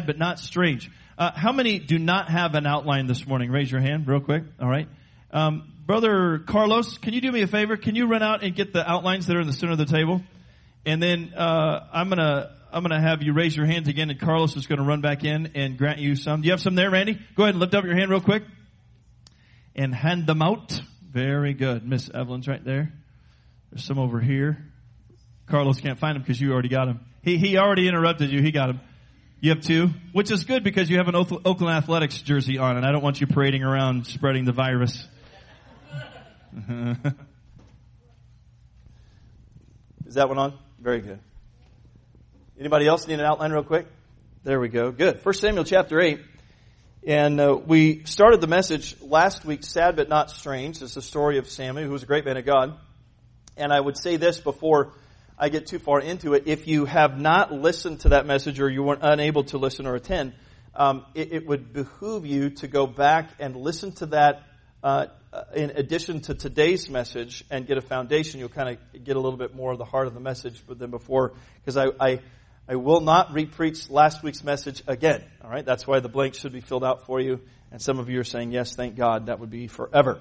but not strange. Uh, how many do not have an outline this morning? Raise your hand real quick. All right. Um, Brother Carlos, can you do me a favor? Can you run out and get the outlines that are in the center of the table? And then uh, I'm gonna I'm gonna have you raise your hands again, and Carlos is gonna run back in and grant you some. Do you have some there, Randy? Go ahead and lift up your hand real quick and hand them out. Very good. Miss Evelyn's right there. There's some over here. Carlos can't find them because you already got them. He he already interrupted you. He got them. You have two, which is good because you have an Oakland Athletics jersey on, and I don't want you parading around spreading the virus. is that one on? Very good. Anybody else need an outline real quick? There we go. Good. First Samuel chapter 8. And uh, we started the message last week, sad but not strange. It's the story of Samuel, who was a great man of God. And I would say this before I get too far into it. If you have not listened to that message or you weren't unable to listen or attend, um, it, it, would behoove you to go back and listen to that uh, in addition to today's message and get a foundation. You'll kind of get a little bit more of the heart of the message than before because I, I, I will not repreach last week's message again. All right, that's why the blank should be filled out for you. And some of you are saying, yes, thank God, that would be forever.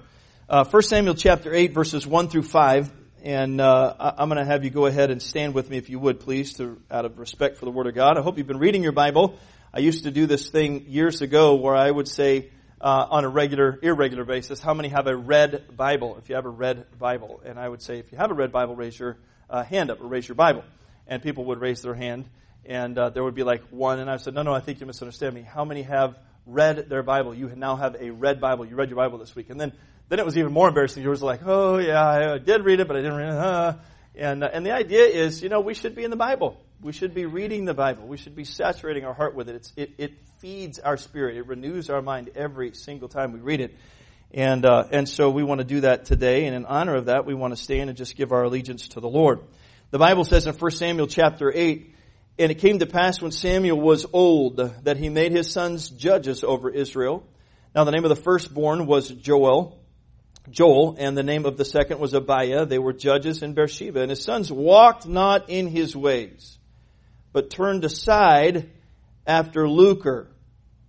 Uh, 1 Samuel chapter 8 verses 1 through 5 and uh, I'm going to have you go ahead and stand with me, if you would, please, to, out of respect for the Word of God. I hope you've been reading your Bible. I used to do this thing years ago where I would say uh, on a regular, irregular basis, how many have a red Bible? If you have a red Bible, and I would say, if you have a red Bible, raise your uh, hand up or raise your Bible, and people would raise their hand, and uh, there would be like one, and I said, no, no, I think you misunderstand me. How many have read their Bible? You now have a red Bible. You read your Bible this week, and then then it was even more embarrassing. You were like, oh yeah, I did read it, but I didn't read it. Uh. And, uh, and the idea is, you know, we should be in the Bible. We should be reading the Bible. We should be saturating our heart with it. It's, it, it feeds our spirit. It renews our mind every single time we read it. And, uh, and so we want to do that today. And in honor of that, we want to stand and just give our allegiance to the Lord. The Bible says in 1 Samuel chapter 8, and it came to pass when Samuel was old that he made his sons judges over Israel. Now the name of the firstborn was Joel. Joel, and the name of the second was Abiah. They were judges in Beersheba. And his sons walked not in his ways, but turned aside after lucre,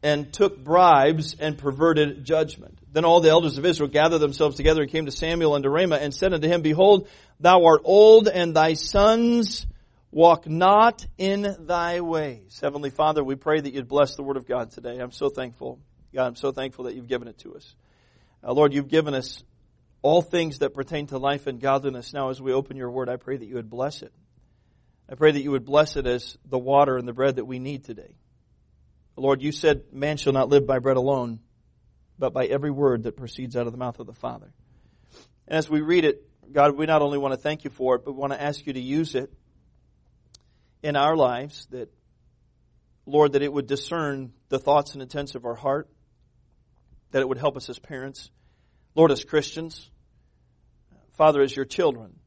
and took bribes and perverted judgment. Then all the elders of Israel gathered themselves together and came to Samuel unto Ramah and said unto him, Behold, thou art old, and thy sons walk not in thy ways. Heavenly Father, we pray that you'd bless the word of God today. I'm so thankful. God, I'm so thankful that you've given it to us. Uh, Lord, you've given us all things that pertain to life and godliness. Now, as we open your word, I pray that you would bless it. I pray that you would bless it as the water and the bread that we need today. Lord, you said, Man shall not live by bread alone, but by every word that proceeds out of the mouth of the Father. And as we read it, God, we not only want to thank you for it, but we want to ask you to use it in our lives, that, Lord, that it would discern the thoughts and intents of our heart, that it would help us as parents, Lord, as Christians, Father, as your children.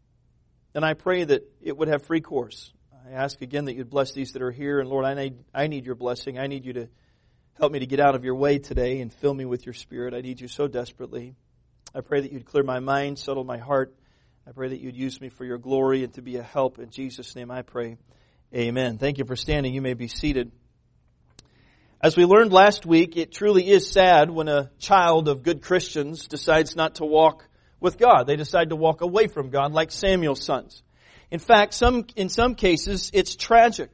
And I pray that it would have free course. I ask again that you'd bless these that are here. And Lord, I need, I need your blessing. I need you to help me to get out of your way today and fill me with your spirit. I need you so desperately. I pray that you'd clear my mind, settle my heart. I pray that you'd use me for your glory and to be a help. In Jesus' name I pray. Amen. Thank you for standing. You may be seated. As we learned last week, it truly is sad when a child of good Christians decides not to walk with God. They decide to walk away from God like Samuel's sons. In fact, some, in some cases, it's tragic.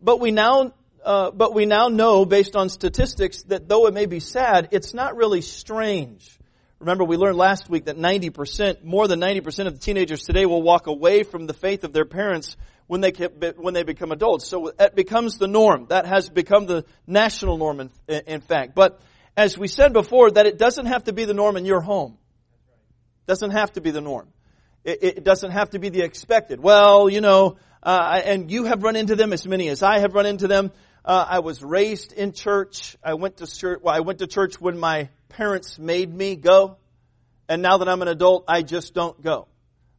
But we now, uh, but we now know based on statistics that though it may be sad, it's not really strange. Remember, we learned last week that 90%, more than 90% of the teenagers today will walk away from the faith of their parents when they, when they become adults. So it becomes the norm. That has become the national norm, in, in fact. But as we said before, that it doesn't have to be the norm in your home. Doesn't have to be the norm. It, it doesn't have to be the expected. Well, you know, uh, and you have run into them as many as I have run into them. Uh, I was raised in church. I went to church. Well, I went to church when my parents made me go, and now that I'm an adult, I just don't go.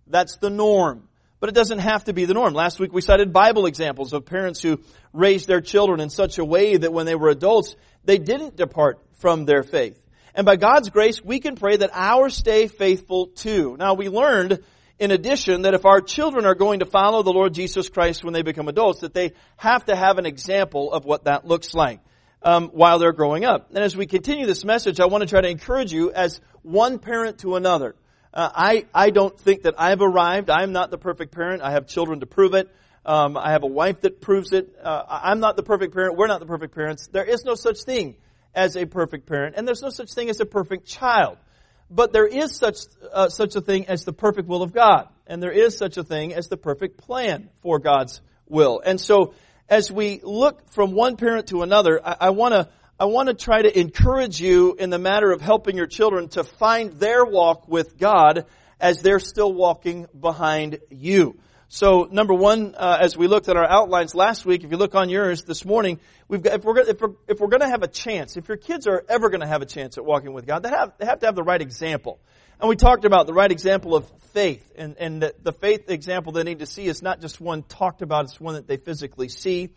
That's the norm. But it doesn't have to be the norm. Last week we cited Bible examples of parents who raised their children in such a way that when they were adults, they didn't depart from their faith. And by God's grace, we can pray that ours stay faithful too. Now we learned in addition, that if our children are going to follow the Lord Jesus Christ when they become adults, that they have to have an example of what that looks like um, while they're growing up. And as we continue this message, I want to try to encourage you as one parent to another. Uh, I I don't think that I've arrived. I'm not the perfect parent. I have children to prove it. Um, I have a wife that proves it. Uh, I'm not the perfect parent. We're not the perfect parents. There is no such thing as a perfect parent, and there's no such thing as a perfect child. But there is such uh, such a thing as the perfect will of God, and there is such a thing as the perfect plan for God's will. And so, as we look from one parent to another, I want to I want to try to encourage you in the matter of helping your children to find their walk with God as they're still walking behind you. So, number one, uh, as we looked at our outlines last week, if you look on yours this morning, we've got, if we're, if we're, if we're going to have a chance, if your kids are ever going to have a chance at walking with God, they have, they have to have the right example. And we talked about the right example of faith, and, and the, the faith example they need to see is not just one talked about, it's one that they physically see.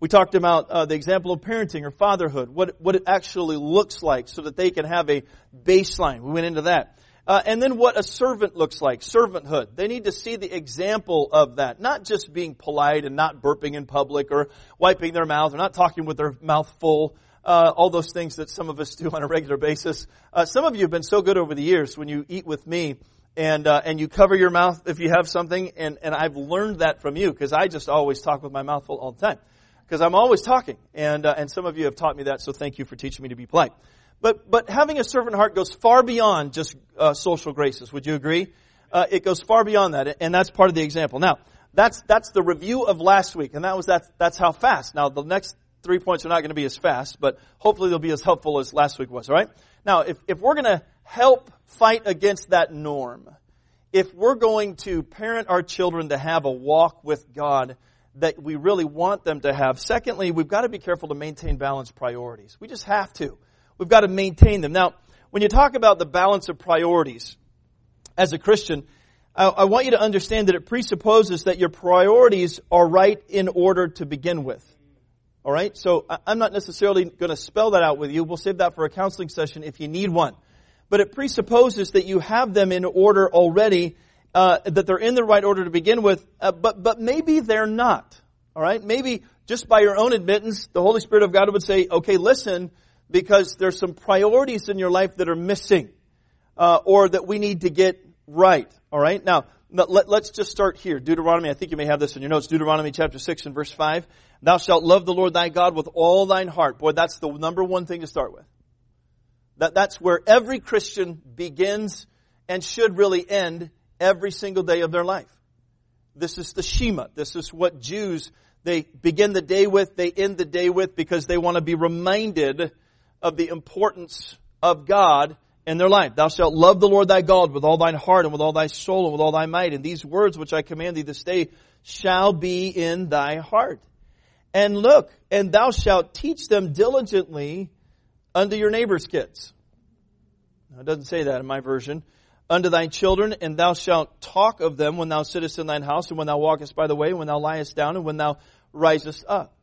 We talked about uh, the example of parenting or fatherhood, what, what it actually looks like so that they can have a baseline. We went into that. Uh, and then what a servant looks like, servanthood. They need to see the example of that, not just being polite and not burping in public or wiping their mouth or not talking with their mouth full. Uh, all those things that some of us do on a regular basis. Uh, some of you have been so good over the years when you eat with me and uh, and you cover your mouth if you have something, and and I've learned that from you because I just always talk with my mouth full all the time because I'm always talking, and uh, and some of you have taught me that. So thank you for teaching me to be polite. But, but having a servant heart goes far beyond just uh, social graces. Would you agree? Uh, it goes far beyond that, and that's part of the example. Now, that's, that's the review of last week, and that was that, that's how fast. Now, the next three points are not going to be as fast, but hopefully they'll be as helpful as last week was, all right? Now, if, if we're going to help fight against that norm, if we're going to parent our children to have a walk with God that we really want them to have, secondly, we've got to be careful to maintain balanced priorities. We just have to. We've got to maintain them. Now, when you talk about the balance of priorities as a Christian, I, I want you to understand that it presupposes that your priorities are right in order to begin with. All right? So I'm not necessarily going to spell that out with you. We'll save that for a counseling session if you need one. But it presupposes that you have them in order already, uh, that they're in the right order to begin with, uh, but, but maybe they're not. All right? Maybe just by your own admittance, the Holy Spirit of God would say, okay, listen, because there's some priorities in your life that are missing uh, or that we need to get right. All right? Now, let, us just start here. Deuteronomy, I think you may have this in your notes. Deuteronomy chapter 6 and verse 5. Thou shalt love the Lord thy God with all thine heart. Boy, that's the number one thing to start with. That, that's where every Christian begins and should really end every single day of their life. This is the Shema. This is what Jews, they begin the day with, they end the day with because they want to be reminded of the importance of God in their life. Thou shalt love the Lord thy God with all thine heart and with all thy soul and with all thy might. And these words which I command thee this day shall be in thy heart. And look, and thou shalt teach them diligently unto your neighbor's kids. Now, it doesn't say that in my version. Unto thy children, and thou shalt talk of them when thou sittest in thine house, and when thou walkest by the way, and when thou liest down, and when thou risest up.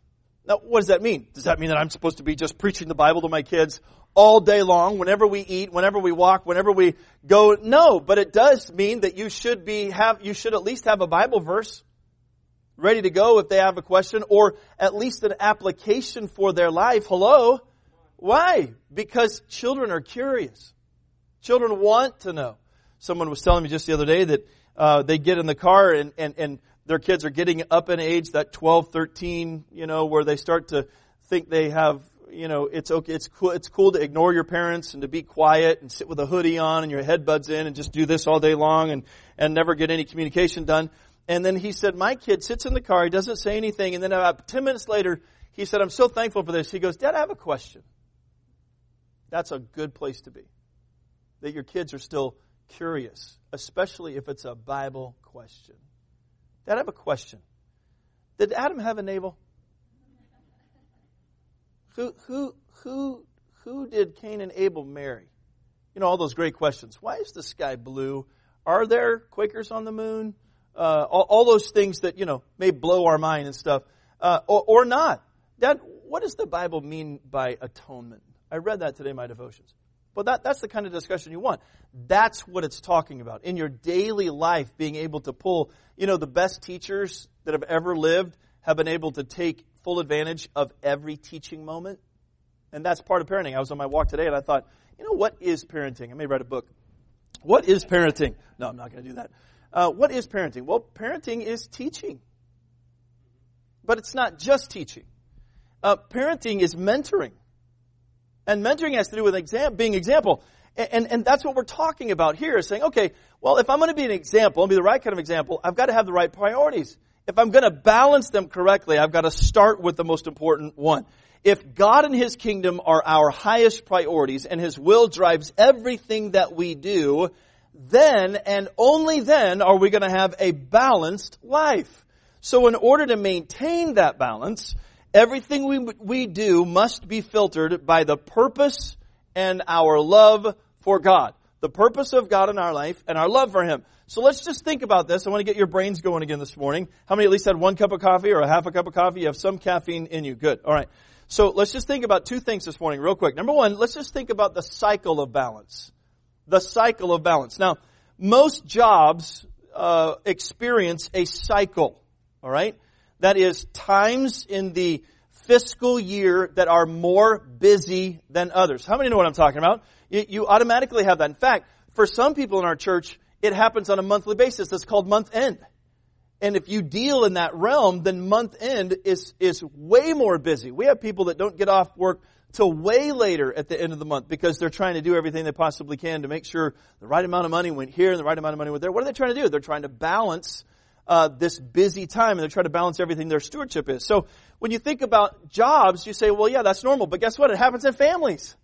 Now, what does that mean? Does that mean that I'm supposed to be just preaching the Bible to my kids all day long, whenever we eat, whenever we walk, whenever we go? No, but it does mean that you should be have you should at least have a Bible verse ready to go if they have a question, or at least an application for their life. Hello? Why? Because children are curious. Children want to know. Someone was telling me just the other day that uh, they get in the car and, and, and their kids are getting up in age, that 12, 13, you know, where they start to think they have, you know, it's okay, it's cool, it's cool to ignore your parents and to be quiet and sit with a hoodie on and your headbuds in and just do this all day long and, and never get any communication done. And then he said, my kid sits in the car, he doesn't say anything, and then about 10 minutes later, he said, I'm so thankful for this. He goes, Dad, I have a question. That's a good place to be. That your kids are still curious, especially if it's a Bible question. Dad, I have a question. Did Adam have a navel? Who, who, who, who did Cain and Abel marry? You know, all those great questions. Why is the sky blue? Are there Quakers on the moon? Uh, all, all, those things that, you know, may blow our mind and stuff. Uh, or, or not. Dad, what does the Bible mean by atonement? I read that today in my devotions. But that, that's the kind of discussion you want. That's what it's talking about. In your daily life, being able to pull, you know, the best teachers that have ever lived have been able to take full advantage of every teaching moment. And that's part of parenting. I was on my walk today and I thought, you know, what is parenting? I may write a book. What is parenting? No, I'm not going to do that. Uh, what is parenting? Well, parenting is teaching. But it's not just teaching. Uh, parenting is mentoring. And mentoring has to do with exam- being example. And, and, and, that's what we're talking about here is saying, okay, well, if I'm going to be an example and be the right kind of example, I've got to have the right priorities. If I'm going to balance them correctly, I've got to start with the most important one. If God and His kingdom are our highest priorities and His will drives everything that we do, then and only then are we going to have a balanced life. So in order to maintain that balance, everything we, we do must be filtered by the purpose and our love for God. The purpose of God in our life and our love for Him. So let's just think about this. I want to get your brains going again this morning. How many at least had one cup of coffee or a half a cup of coffee? You have some caffeine in you. Good. All right. So let's just think about two things this morning real quick. Number one, let's just think about the cycle of balance. The cycle of balance. Now, most jobs uh, experience a cycle. All right? That is times in the fiscal year that are more busy than others. How many know what I'm talking about? You, you automatically have that. In fact, for some people in our church, it happens on a monthly basis. That's called month end. And if you deal in that realm, then month end is, is way more busy. We have people that don't get off work till way later at the end of the month because they're trying to do everything they possibly can to make sure the right amount of money went here and the right amount of money went there. What are they trying to do? They're trying to balance uh, this busy time and they're trying to balance everything their stewardship is. So when you think about jobs, you say, well, yeah, that's normal. But guess what? It happens in families.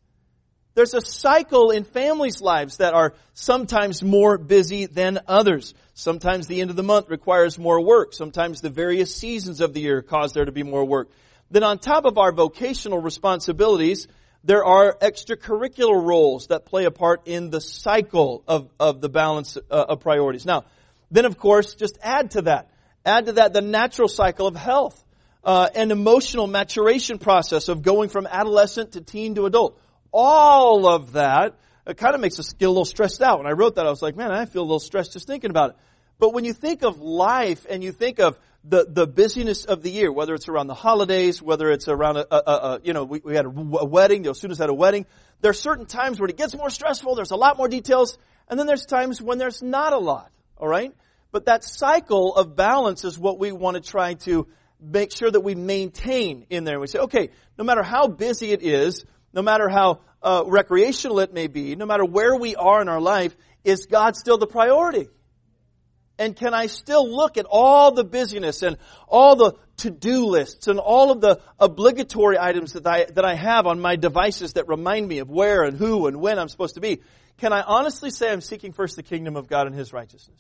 There's a cycle in families' lives that are sometimes more busy than others. Sometimes the end of the month requires more work. Sometimes the various seasons of the year cause there to be more work. Then on top of our vocational responsibilities, there are extracurricular roles that play a part in the cycle of, of the balance uh, of priorities. Now, then of course, just add to that. Add to that the natural cycle of health, uh, and emotional maturation process of going from adolescent to teen to adult. All of that, it kind of makes us get a little stressed out. When I wrote that, I was like, man, I feel a little stressed just thinking about it. But when you think of life and you think of the, the busyness of the year, whether it's around the holidays, whether it's around a, a, a you know, we, we had a, a wedding, the students had a wedding. There are certain times where it gets more stressful, there's a lot more details, and then there's times when there's not a lot, alright? But that cycle of balance is what we want to try to make sure that we maintain in there. We say, okay, no matter how busy it is, no matter how uh, recreational it may be, no matter where we are in our life, is God still the priority? And can I still look at all the busyness and all the to-do lists and all of the obligatory items that I, that I have on my devices that remind me of where and who and when I'm supposed to be? Can I honestly say I'm seeking first the kingdom of God and His righteousness?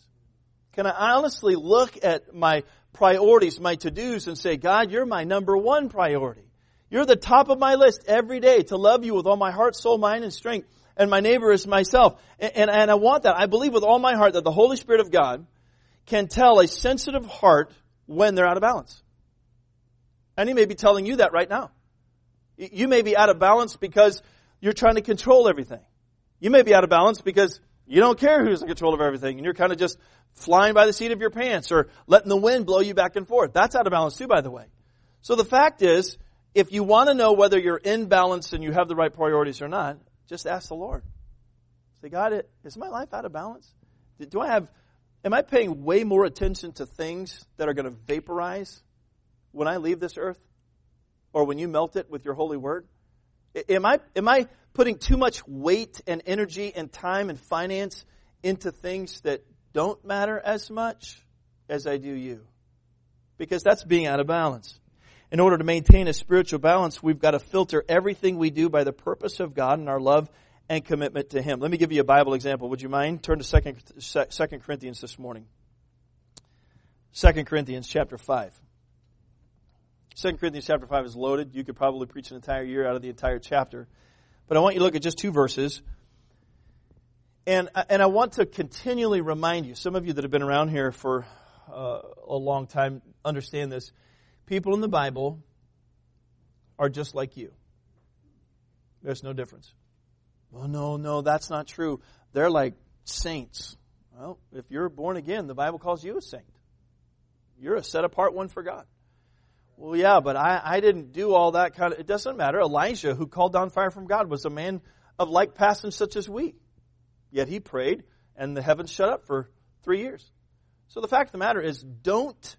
Can I honestly look at my priorities, my to-dos and say, God, you're my number one priority. You're the top of my list every day to love you with all my heart, soul, mind, and strength. And my neighbor is myself. And, and, and I want that. I believe with all my heart that the Holy Spirit of God can tell a sensitive heart when they're out of balance. And He may be telling you that right now. You may be out of balance because you're trying to control everything. You may be out of balance because you don't care who's in control of everything and you're kind of just flying by the seat of your pants or letting the wind blow you back and forth. That's out of balance too, by the way. So the fact is, if you want to know whether you're in balance and you have the right priorities or not, just ask the Lord. Say, God, is my life out of balance? Do I have, am I paying way more attention to things that are going to vaporize when I leave this earth? Or when you melt it with your holy word? Am I, am I putting too much weight and energy and time and finance into things that don't matter as much as I do you. Because that's being out of balance. In order to maintain a spiritual balance, we've got to filter everything we do by the purpose of God and our love and commitment to Him. Let me give you a Bible example. Would you mind? Turn to 2, 2 Corinthians this morning. 2 Corinthians chapter 5. 2 Corinthians chapter 5 is loaded. You could probably preach an entire year out of the entire chapter. But I want you to look at just two verses. And, and I want to continually remind you, some of you that have been around here for uh, a long time understand this. People in the Bible are just like you. There's no difference. Well, no, no, that's not true. They're like saints. Well, if you're born again, the Bible calls you a saint. You're a set apart one for God. Well, yeah, but I, I didn't do all that kind of. It doesn't matter. Elijah, who called down fire from God, was a man of like passion such as we. Yet he prayed, and the heavens shut up for three years. So the fact of the matter is, don't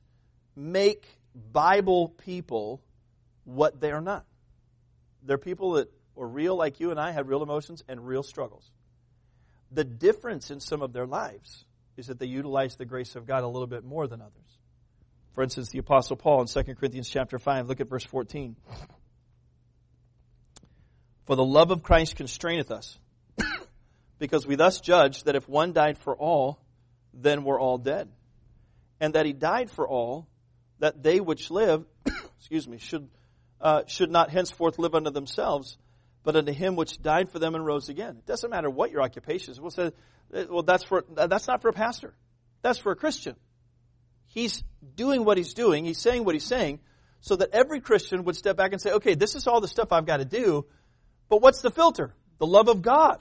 make Bible people what they are not. They're people that are real, like you and I, have real emotions and real struggles. The difference in some of their lives is that they utilize the grace of God a little bit more than others. For instance, the Apostle Paul in 2 Corinthians chapter 5, look at verse 14. For the love of Christ constraineth us, because we thus judge that if one died for all, then we're all dead. And that he died for all, that they which live, excuse me, should, uh, should not henceforth live unto themselves, but unto him which died for them and rose again. It doesn't matter what your occupation is. We'll say, well, that's for, that's not for a pastor. That's for a Christian. He's doing what he's doing. He's saying what he's saying so that every Christian would step back and say, okay, this is all the stuff I've got to do, but what's the filter? The love of God.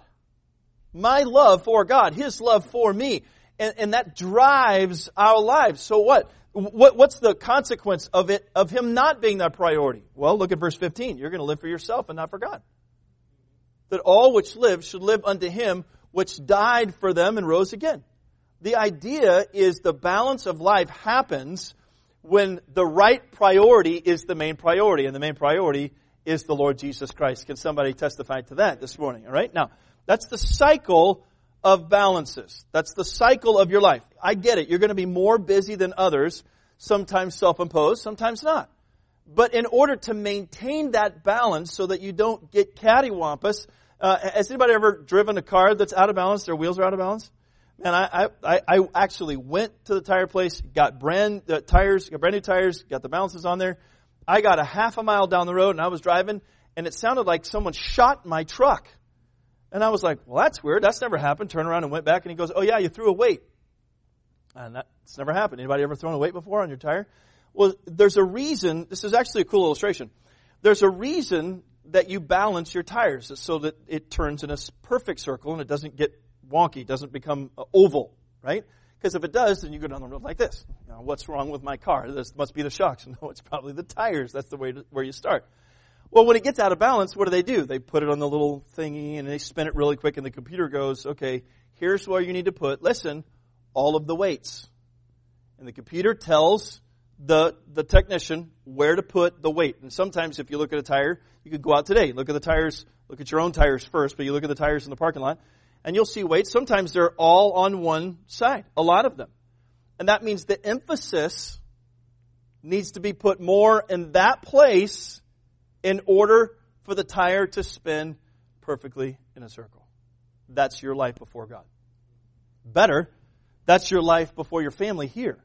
My love for God. His love for me. And, and that drives our lives. So what? what? What's the consequence of it, of him not being that priority? Well, look at verse 15. You're going to live for yourself and not for God. That all which live should live unto him which died for them and rose again. The idea is the balance of life happens when the right priority is the main priority, and the main priority is the Lord Jesus Christ. Can somebody testify to that this morning? All right? Now, that's the cycle of balances. That's the cycle of your life. I get it. You're going to be more busy than others, sometimes self-imposed, sometimes not. But in order to maintain that balance so that you don't get cattywampus, uh, has anybody ever driven a car that's out of balance? Their wheels are out of balance? And I, I, I actually went to the tire place, got brand uh, tires, got brand new tires, got the balances on there. I got a half a mile down the road and I was driving and it sounded like someone shot my truck. And I was like, well, that's weird. That's never happened. Turned around and went back and he goes, oh yeah, you threw a weight. And that's never happened. Anybody ever thrown a weight before on your tire? Well, there's a reason. This is actually a cool illustration. There's a reason that you balance your tires so that it turns in a perfect circle and it doesn't get wonky, doesn't become uh, oval, right? Because if it does, then you go down the road like this. Know, what's wrong with my car? This must be the shocks. No, it's probably the tires. That's the way to, where you start. Well, when it gets out of balance, what do they do? They put it on the little thingy and they spin it really quick and the computer goes, okay, here's where you need to put, listen, all of the weights. And the computer tells the, the technician where to put the weight. And sometimes if you look at a tire, you could go out today, look at the tires, look at your own tires first, but you look at the tires in the parking lot, and you'll see weights. Sometimes they're all on one side, a lot of them. And that means the emphasis needs to be put more in that place in order for the tire to spin perfectly in a circle. That's your life before God. Better, that's your life before your family here.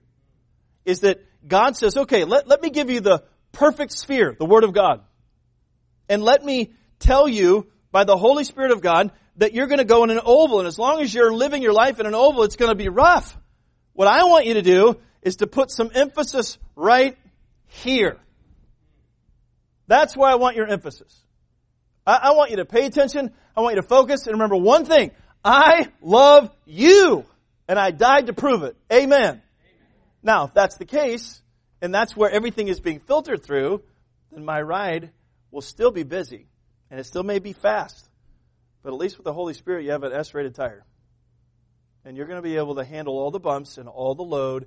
Is that God says, okay, let, let me give you the perfect sphere, the Word of God. And let me tell you by the Holy Spirit of God that you're going to go in an oval, and as long as you're living your life in an oval, it's going to be rough. What I want you to do is to put some emphasis right here. That's where I want your emphasis. I, I want you to pay attention. I want you to focus and remember one thing. I love you. And I died to prove it. Amen. Amen. Now, if that's the case, and that's where everything is being filtered through, then my ride will still be busy. And it still may be fast. But at least with the Holy Spirit, you have an S rated tire. And you're going to be able to handle all the bumps and all the load,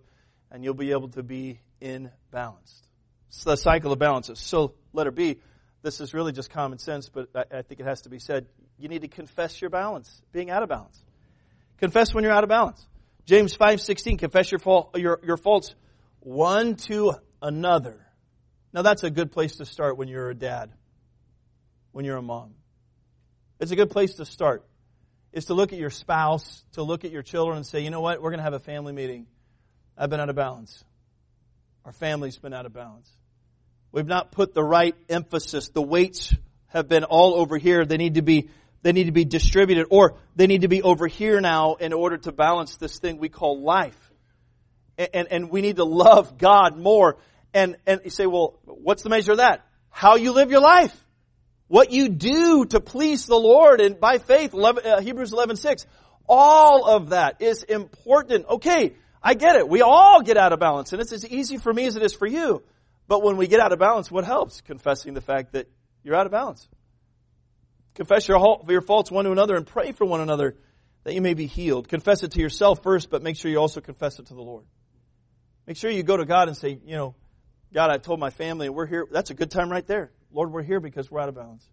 and you'll be able to be in balance. It's the cycle of balances. So, letter B, this is really just common sense, but I, I think it has to be said. You need to confess your balance, being out of balance. Confess when you're out of balance. James 5:16, confess your, fault, your, your faults one to another. Now that's a good place to start when you're a dad, when you're a mom. It's a good place to start. Is to look at your spouse, to look at your children and say, you know what, we're going to have a family meeting. I've been out of balance. Our family's been out of balance. We've not put the right emphasis. The weights have been all over here. They need to be, they need to be distributed or they need to be over here now in order to balance this thing we call life. And, and, and we need to love God more. And, and you say, well, what's the measure of that? How you live your life. What you do to please the Lord and by faith, 11, uh, Hebrews 11, 6. All of that is important. Okay, I get it. We all get out of balance and it's as easy for me as it is for you. But when we get out of balance, what helps? Confessing the fact that you're out of balance. Confess your, your faults one to another and pray for one another that you may be healed. Confess it to yourself first, but make sure you also confess it to the Lord. Make sure you go to God and say, you know, God, I told my family and we're here. That's a good time right there. Lord, we're here because we're out of balance.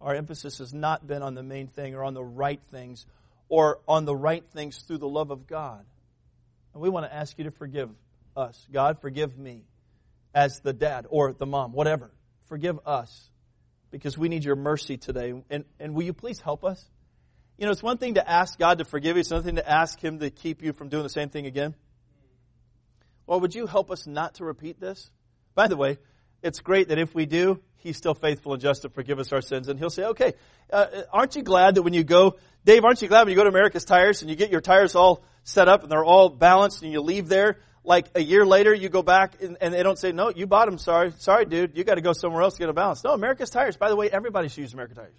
Our emphasis has not been on the main thing or on the right things or on the right things through the love of God. And we want to ask you to forgive us. God, forgive me as the dad or the mom, whatever. Forgive us because we need your mercy today. And, and will you please help us? You know, it's one thing to ask God to forgive you, it's another thing to ask Him to keep you from doing the same thing again. Well, would you help us not to repeat this? By the way, it's great that if we do, He's still faithful and just to forgive us our sins. And He'll say, okay, uh, aren't you glad that when you go, Dave, aren't you glad when you go to America's Tires and you get your tires all set up and they're all balanced and you leave there, like a year later you go back and, and they don't say, no, you bought them, sorry. Sorry, dude, you got to go somewhere else to get a balance. No, America's Tires. By the way, everybody should use America's Tires.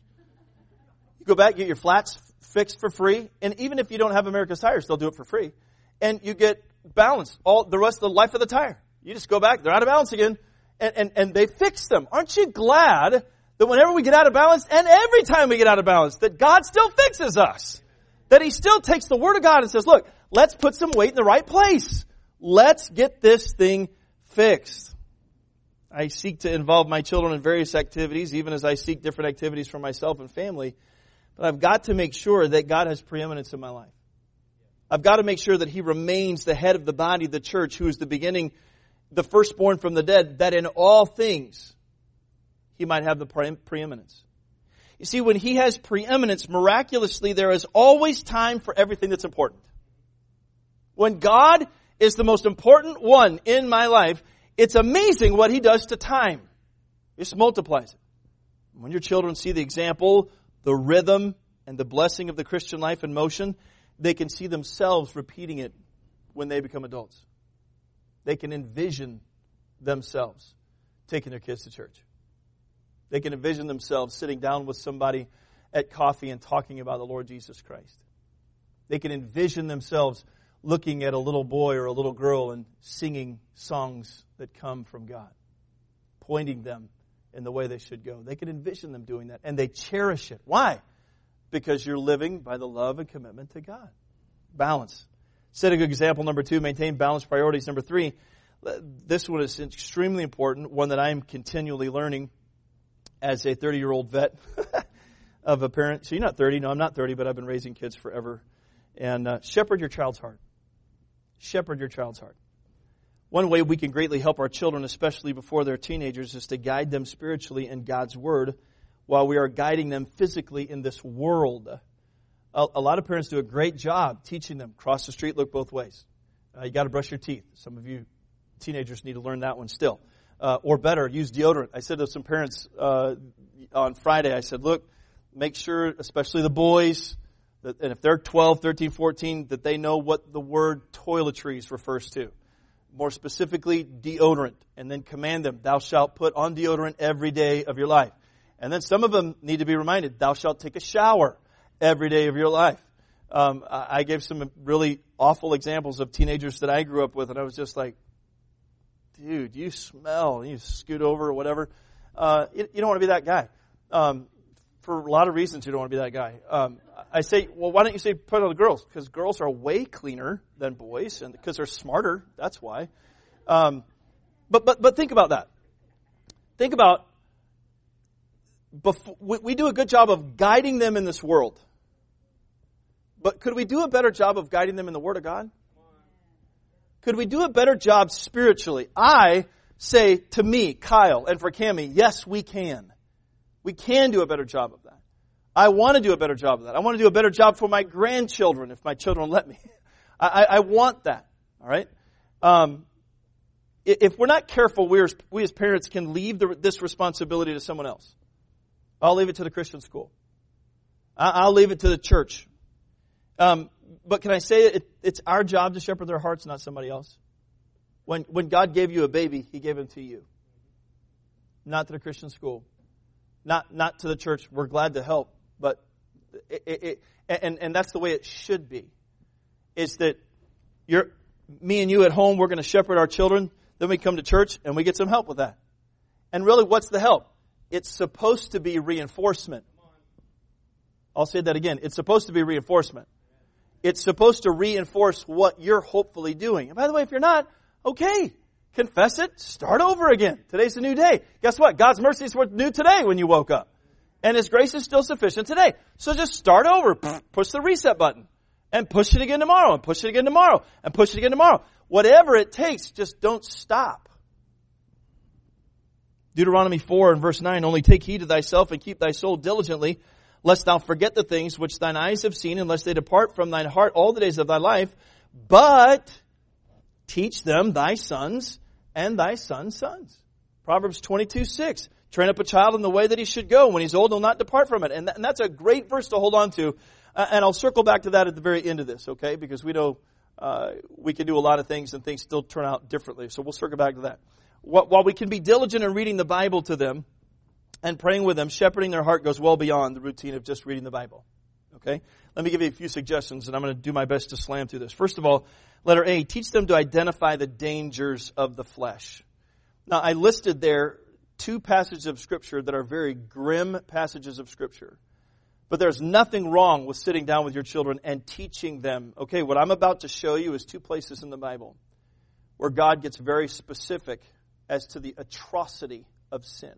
You go back, get your flats fixed for free, and even if you don't have America's Tires, they'll do it for free. And you get balanced all the rest of the life of the tire. You just go back, they're out of balance again and, and, and they fix them. Aren't you glad that whenever we get out of balance, and every time we get out of balance, that God still fixes us? That He still takes the Word of God and says, look, let's put some weight in the right place. Let's get this thing fixed. I seek to involve my children in various activities, even as I seek different activities for myself and family. But I've got to make sure that God has preeminence in my life. I've got to make sure that He remains the head of the body, the church, who is the beginning the firstborn from the dead, that in all things he might have the preeminence. You see, when he has preeminence, miraculously, there is always time for everything that's important. When God is the most important one in my life, it's amazing what he does to time. He just multiplies it. When your children see the example, the rhythm, and the blessing of the Christian life in motion, they can see themselves repeating it when they become adults they can envision themselves taking their kids to church. They can envision themselves sitting down with somebody at coffee and talking about the Lord Jesus Christ. They can envision themselves looking at a little boy or a little girl and singing songs that come from God, pointing them in the way they should go. They can envision them doing that and they cherish it. Why? Because you're living by the love and commitment to God. Balance. Set a good example. Number two, maintain balanced priorities. Number three, this one is extremely important, one that I'm continually learning as a 30 year old vet of a parent. So you're not 30. No, I'm not 30, but I've been raising kids forever. And uh, shepherd your child's heart. Shepherd your child's heart. One way we can greatly help our children, especially before they're teenagers, is to guide them spiritually in God's Word while we are guiding them physically in this world a, a lot of parents do a great job teaching them cross the street, look both ways. Uh, you got to brush your teeth. Some of you teenagers need to learn that one still. Uh, or better, use deodorant. I said to some parents uh, on Friday, I said, look, make sure, especially the boys, that, and if they're 12, 13, 14, that they know what the word toiletries refers to. More specifically, deodorant. And then command them, thou shalt put on deodorant every day of your life. And then some of them need to be reminded, thou shalt take a shower every day of your life. Um, I gave some really awful examples of teenagers that I grew up with, and I was just like, dude, you smell. You scoot over or whatever. Uh, you, you, don't want to be that guy. Um, for a lot of reasons, you don't want to be that guy. Um, I say, well, why don't you say put on the girls? Because girls are way cleaner than boys, and because they're smarter. That's why. Um, but but but think about that. Think about before, we, do a good job of guiding them in this world. But could we do a better job of guiding them in the Word of God? Could we do a better job spiritually? I say to me, Kyle, and for Cami, yes, we can. We can do a better job of that. I want to do a better job of that. I want to do a better job for my grandchildren if my children let me. I, I, want that. All right. Um, if we're not careful, we, we as parents can leave the, this responsibility to someone else. I'll leave it to the Christian school. I'll leave it to the church. Um, but can I say it, it's our job to shepherd their hearts, not somebody else? When, when God gave you a baby, He gave him to you, not to the Christian school. not, not to the church. We're glad to help, but it, it, it, and, and that's the way it should be. Is that you're, me and you at home, we're going to shepherd our children, then we come to church and we get some help with that. And really, what's the help? It's supposed to be reinforcement. I'll say that again. It's supposed to be reinforcement. It's supposed to reinforce what you're hopefully doing. And by the way, if you're not, okay, confess it, start over again. Today's a new day. Guess what? God's mercies were new today when you woke up. And His grace is still sufficient today. So just start over. Push the reset button. And push it again tomorrow. And push it again tomorrow. And push it again tomorrow. Whatever it takes, just don't stop. Deuteronomy 4 and verse 9, only take heed to thyself and keep thy soul diligently, lest thou forget the things which thine eyes have seen, unless they depart from thine heart all the days of thy life. But teach them thy sons and thy sons' sons. Proverbs 22, 6. Train up a child in the way that he should go. When he's old, he'll not depart from it. And, that, and that's a great verse to hold on to. Uh, and I'll circle back to that at the very end of this, okay? Because we know uh, we can do a lot of things and things still turn out differently. So we'll circle back to that. While we can be diligent in reading the Bible to them and praying with them, shepherding their heart goes well beyond the routine of just reading the Bible. Okay? Let me give you a few suggestions and I'm going to do my best to slam through this. First of all, letter A, teach them to identify the dangers of the flesh. Now, I listed there two passages of scripture that are very grim passages of scripture. But there's nothing wrong with sitting down with your children and teaching them. Okay, what I'm about to show you is two places in the Bible where God gets very specific as to the atrocity of sin.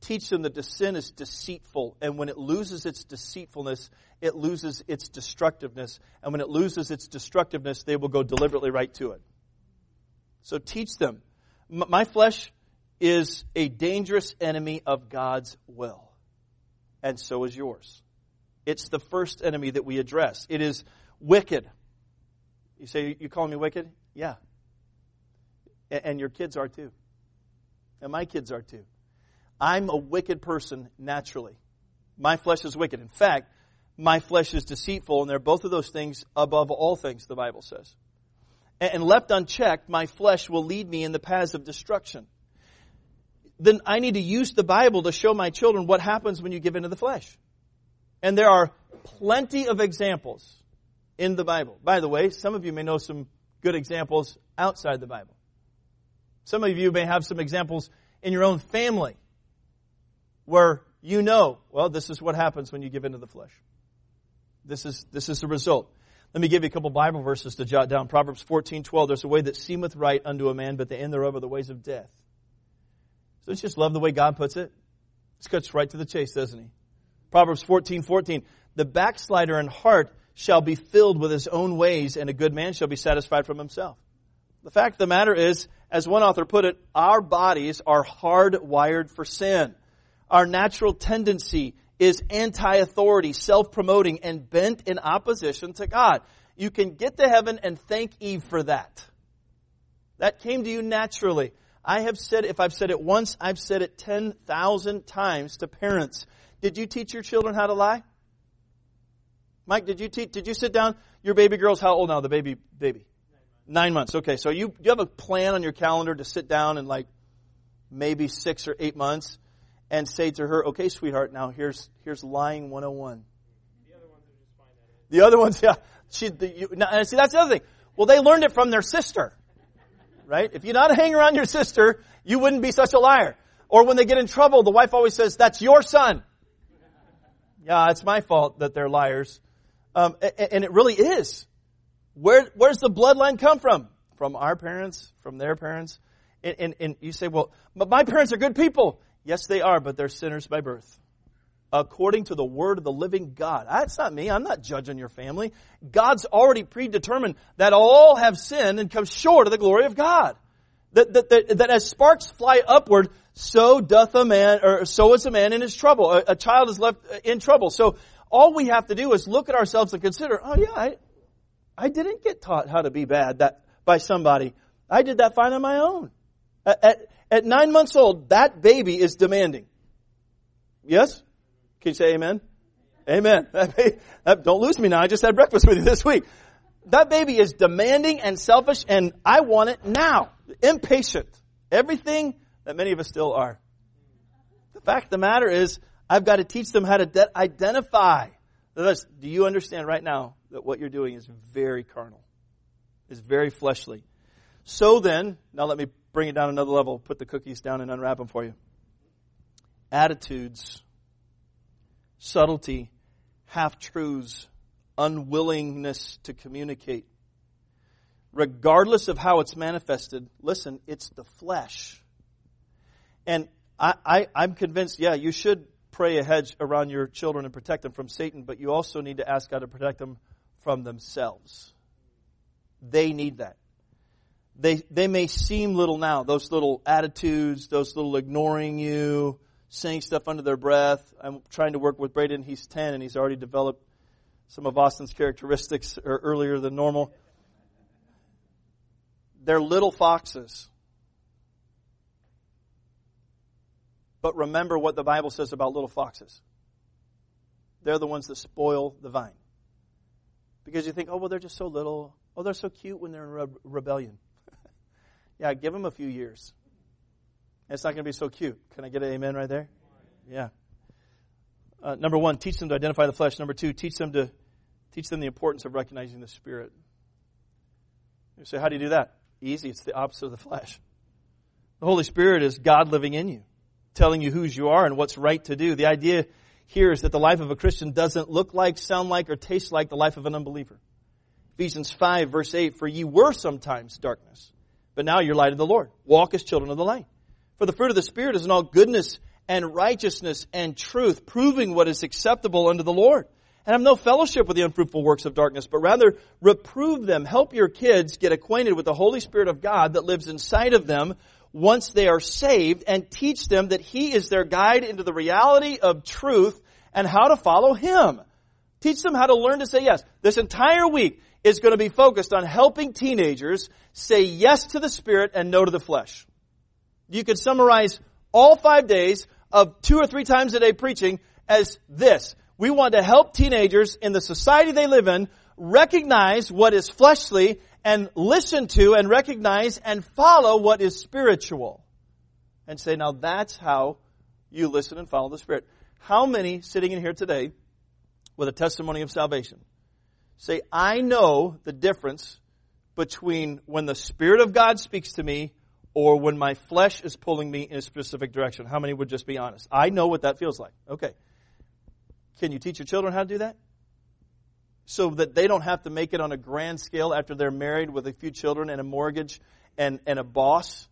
Teach them that the sin is deceitful, and when it loses its deceitfulness, it loses its destructiveness. And when it loses its destructiveness, they will go deliberately right to it. So teach them. My flesh is a dangerous enemy of God's will, and so is yours. It's the first enemy that we address. It is wicked. You say, You call me wicked? Yeah, and your kids are too. And my kids are too. I'm a wicked person naturally. My flesh is wicked. In fact, my flesh is deceitful, and they're both of those things above all things, the Bible says. And left unchecked, my flesh will lead me in the paths of destruction. Then I need to use the Bible to show my children what happens when you give into the flesh. And there are plenty of examples in the Bible. By the way, some of you may know some good examples outside the Bible. Some of you may have some examples in your own family where you know, well, this is what happens when you give into the flesh. This is, this is the result. Let me give you a couple Bible verses to jot down. Proverbs 14, 12. There's a way that seemeth right unto a man, but the end thereof are the ways of death. So let's just love the way God puts it. It cuts right to the chase, doesn't he? Proverbs 14, 14. The backslider in heart shall be filled with his own ways, and a good man shall be satisfied from himself. The fact of the matter is, as one author put it, our bodies are hardwired for sin. Our natural tendency is anti-authority, self-promoting, and bent in opposition to God. You can get to heaven and thank Eve for that. That came to you naturally. I have said, if I've said it once, I've said it 10,000 times to parents. Did you teach your children how to lie? Mike, did you teach, did you sit down? Your baby girl's how old now? The baby, baby. Nine months. Okay, so you, you have a plan on your calendar to sit down in like maybe six or eight months and say to her, okay, sweetheart, now here's, here's lying 101. The other. The other ones, yeah. She, the, you, now, see, that's the other thing. Well, they learned it from their sister. Right? If you're not hanging around your sister, you wouldn't be such a liar. Or when they get in trouble, the wife always says, that's your son. Yeah, it's my fault that they're liars. Um, and it really is. Where, where's the bloodline come from? From our parents, from their parents. And, and, and you say, well, but my parents are good people. Yes, they are, but they're sinners by birth. According to the word of the living God. That's not me. I'm not judging your family. God's already predetermined that all have sinned and come short of the glory of God. That, that, that, that as sparks fly upward, so doth a man, or so is a man in his trouble. A, a child is left in trouble. So all we have to do is look at ourselves and consider, oh yeah, I, I didn't get taught how to be bad that, by somebody. I did that fine on my own. At, at, at nine months old, that baby is demanding. Yes? Can you say amen? Amen. Don't lose me now. I just had breakfast with you this week. That baby is demanding and selfish and I want it now. Impatient. Everything that many of us still are. The fact of the matter is, I've got to teach them how to de- identify. Do you understand right now that what you're doing is very carnal? Is very fleshly. So then, now let me bring it down another level, put the cookies down and unwrap them for you. Attitudes, subtlety, half truths, unwillingness to communicate. Regardless of how it's manifested, listen, it's the flesh. And I, I, I'm convinced, yeah, you should pray a hedge around your children and protect them from Satan, but you also need to ask God to protect them from themselves. They need that. They, they may seem little now, those little attitudes, those little ignoring you, saying stuff under their breath. I'm trying to work with Braden. He's 10 and he's already developed some of Austin's characteristics uh, earlier than normal. They're little foxes. But remember what the Bible says about little foxes. They're the ones that spoil the vine. Because you think, oh, well, they're just so little. Oh, they're so cute when they're in re- rebellion. yeah, give them a few years. It's not going to be so cute. Can I get an amen right there? Yeah. Uh, number one, teach them to identify the flesh. Number two, teach them to teach them the importance of recognizing the spirit. You say, how do you do that? Easy. It's the opposite of the flesh. The Holy Spirit is God living in you telling you whose you are and what's right to do. The idea here is that the life of a Christian doesn't look like, sound like, or taste like the life of an unbeliever. Ephesians 5 verse 8, for ye were sometimes darkness, but now you're light of the Lord. Walk as children of the light. For the fruit of the Spirit is in all goodness and righteousness and truth, proving what is acceptable unto the Lord. And have no fellowship with the unfruitful works of darkness, but rather reprove them. Help your kids get acquainted with the Holy Spirit of God that lives inside of them, once they are saved and teach them that He is their guide into the reality of truth and how to follow Him. Teach them how to learn to say yes. This entire week is going to be focused on helping teenagers say yes to the Spirit and no to the flesh. You could summarize all five days of two or three times a day preaching as this. We want to help teenagers in the society they live in recognize what is fleshly and listen to and recognize and follow what is spiritual. And say, now that's how you listen and follow the Spirit. How many sitting in here today with a testimony of salvation say, I know the difference between when the Spirit of God speaks to me or when my flesh is pulling me in a specific direction? How many would just be honest? I know what that feels like. Okay. Can you teach your children how to do that? So that they don't have to make it on a grand scale after they're married with a few children and a mortgage and, and a boss.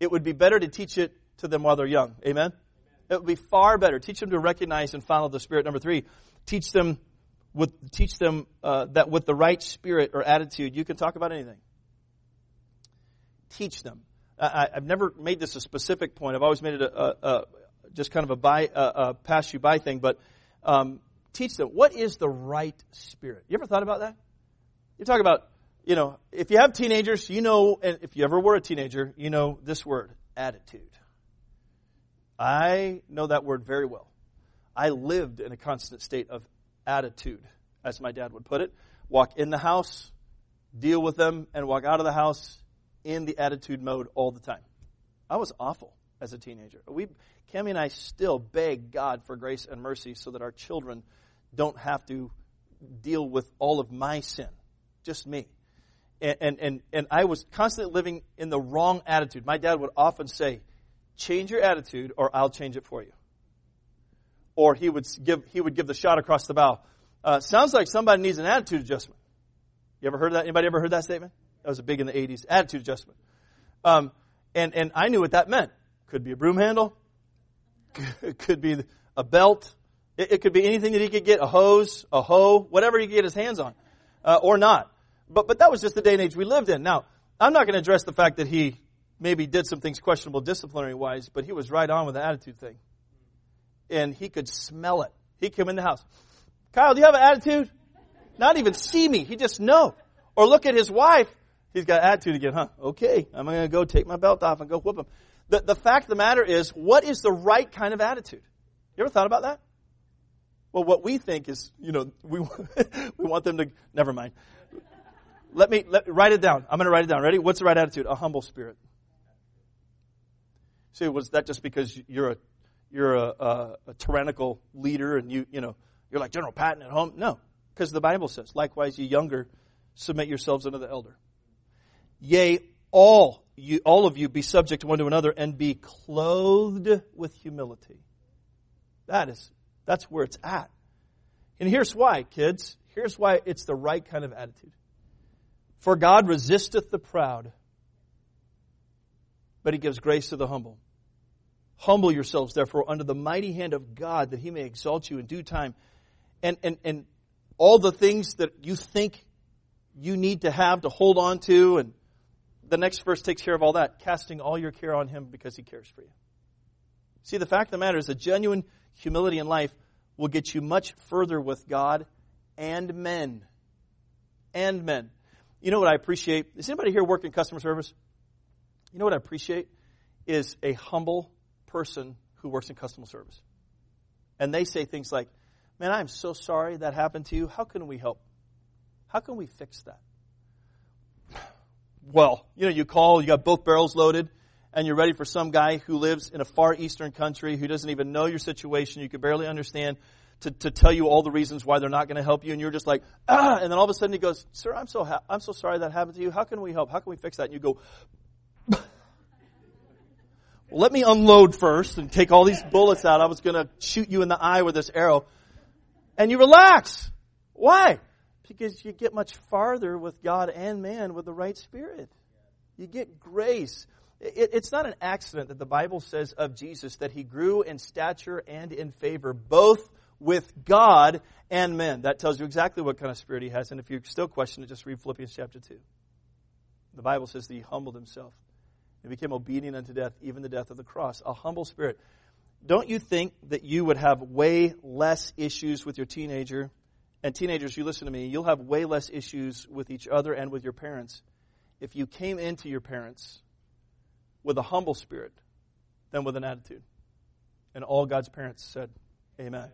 It would be better to teach it to them while they're young. Amen? It would be far better. Teach them to recognize and follow the Spirit. Number three, teach them with, teach them uh, that with the right spirit or attitude, you can talk about anything. Teach them. I, have never made this a specific point. I've always made it a, a, a just kind of a, by, a, pass you by thing. But um, teach them what is the right spirit. You ever thought about that? You talk about, you know, if you have teenagers, you know, and if you ever were a teenager, you know this word, attitude. I know that word very well. I lived in a constant state of attitude, as my dad would put it. Walk in the house, deal with them, and walk out of the house in the attitude mode all the time. I was awful as a teenager. We, Cami and I still beg God for grace and mercy so that our children don't have to deal with all of my sin, just me. And, and, and, and I was constantly living in the wrong attitude. My dad would often say, change your attitude or I'll change it for you. Or he would give, he would give the shot across the bow. Uh, sounds like somebody needs an attitude adjustment. You ever heard that? Anybody ever heard that statement? That was a big in the 80s. Attitude adjustment. Um, and, and I knew what that meant. Could be a broom handle. Could be a belt. It, it, could be anything that he could get, a hose, a hoe, whatever he could get his hands on, uh, or not. But, but that was just the day and age we lived in. Now, I'm not going to address the fact that he maybe did some things questionable disciplinary wise, but he was right on with the attitude thing. And he could smell it. He came in the house. Kyle, do you have an attitude? Not even see me. He just know. Or look at his wife. He's got attitude again, huh? Okay, I'm going to go take my belt off and go whoop him. The, the fact of the matter is, what is the right kind of attitude? You ever thought about that? Well, what we think is, you know, we, we want them to, never mind. Let me, let, write it down. I'm going to write it down. Ready? What's the right attitude? A humble spirit. See, was that just because you're a, you're a, a, a tyrannical leader and you, you know, you're like General Patton at home. No, because the Bible says, likewise, you younger, submit yourselves unto the elder. Yea, all you, all of you be subject one to another and be clothed with humility. That is, that's where it's at. And here's why, kids. Here's why it's the right kind of attitude. For God resisteth the proud, but he gives grace to the humble. Humble yourselves, therefore, under the mighty hand of God, that he may exalt you in due time. And, and, and all the things that you think you need to have to hold on to, and the next verse takes care of all that, casting all your care on him because he cares for you. See, the fact of the matter is, a genuine humility in life will get you much further with God and men. And men. You know what I appreciate? Is anybody here working customer service? You know what I appreciate? Is a humble person who works in customer service. And they say things like, Man, I'm so sorry that happened to you. How can we help? How can we fix that? Well, you know, you call, you got both barrels loaded, and you're ready for some guy who lives in a far eastern country who doesn't even know your situation, you can barely understand, to, to tell you all the reasons why they're not going to help you, and you're just like, ah, and then all of a sudden he goes, Sir, I'm so, ha- I'm so sorry that happened to you. How can we help? How can we fix that? And you go, well, let me unload first and take all these bullets out. I was going to shoot you in the eye with this arrow. And you relax. Why? Because you get much farther with God and man with the right spirit. You get grace. It, it's not an accident that the Bible says of Jesus that he grew in stature and in favor, both with God and men. That tells you exactly what kind of spirit he has. And if you still question it, just read Philippians chapter 2. The Bible says that he humbled himself and became obedient unto death, even the death of the cross. A humble spirit. Don't you think that you would have way less issues with your teenager? And teenagers, you listen to me, you'll have way less issues with each other and with your parents if you came into your parents with a humble spirit than with an attitude. And all God's parents said, Amen.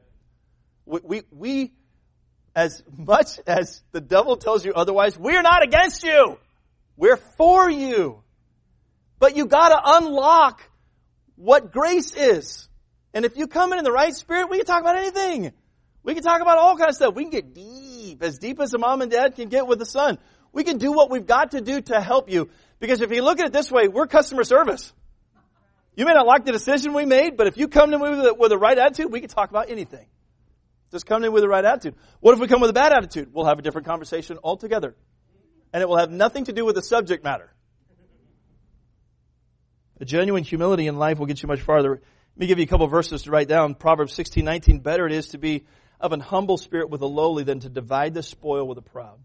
We, we, we, as much as the devil tells you otherwise, we're not against you. We're for you. But you gotta unlock what grace is. And if you come in in the right spirit, we can talk about anything. We can talk about all kinds of stuff. We can get deep, as deep as a mom and dad can get with a son. We can do what we've got to do to help you. Because if you look at it this way, we're customer service. You may not like the decision we made, but if you come in with a, with the right attitude, we can talk about anything. Just come in with the right attitude. What if we come with a bad attitude? We'll have a different conversation altogether. And it will have nothing to do with the subject matter. A genuine humility in life will get you much farther. Let me give you a couple verses to write down. Proverbs 16, 19. Better it is to be of an humble spirit with a lowly than to divide the spoil with a proud.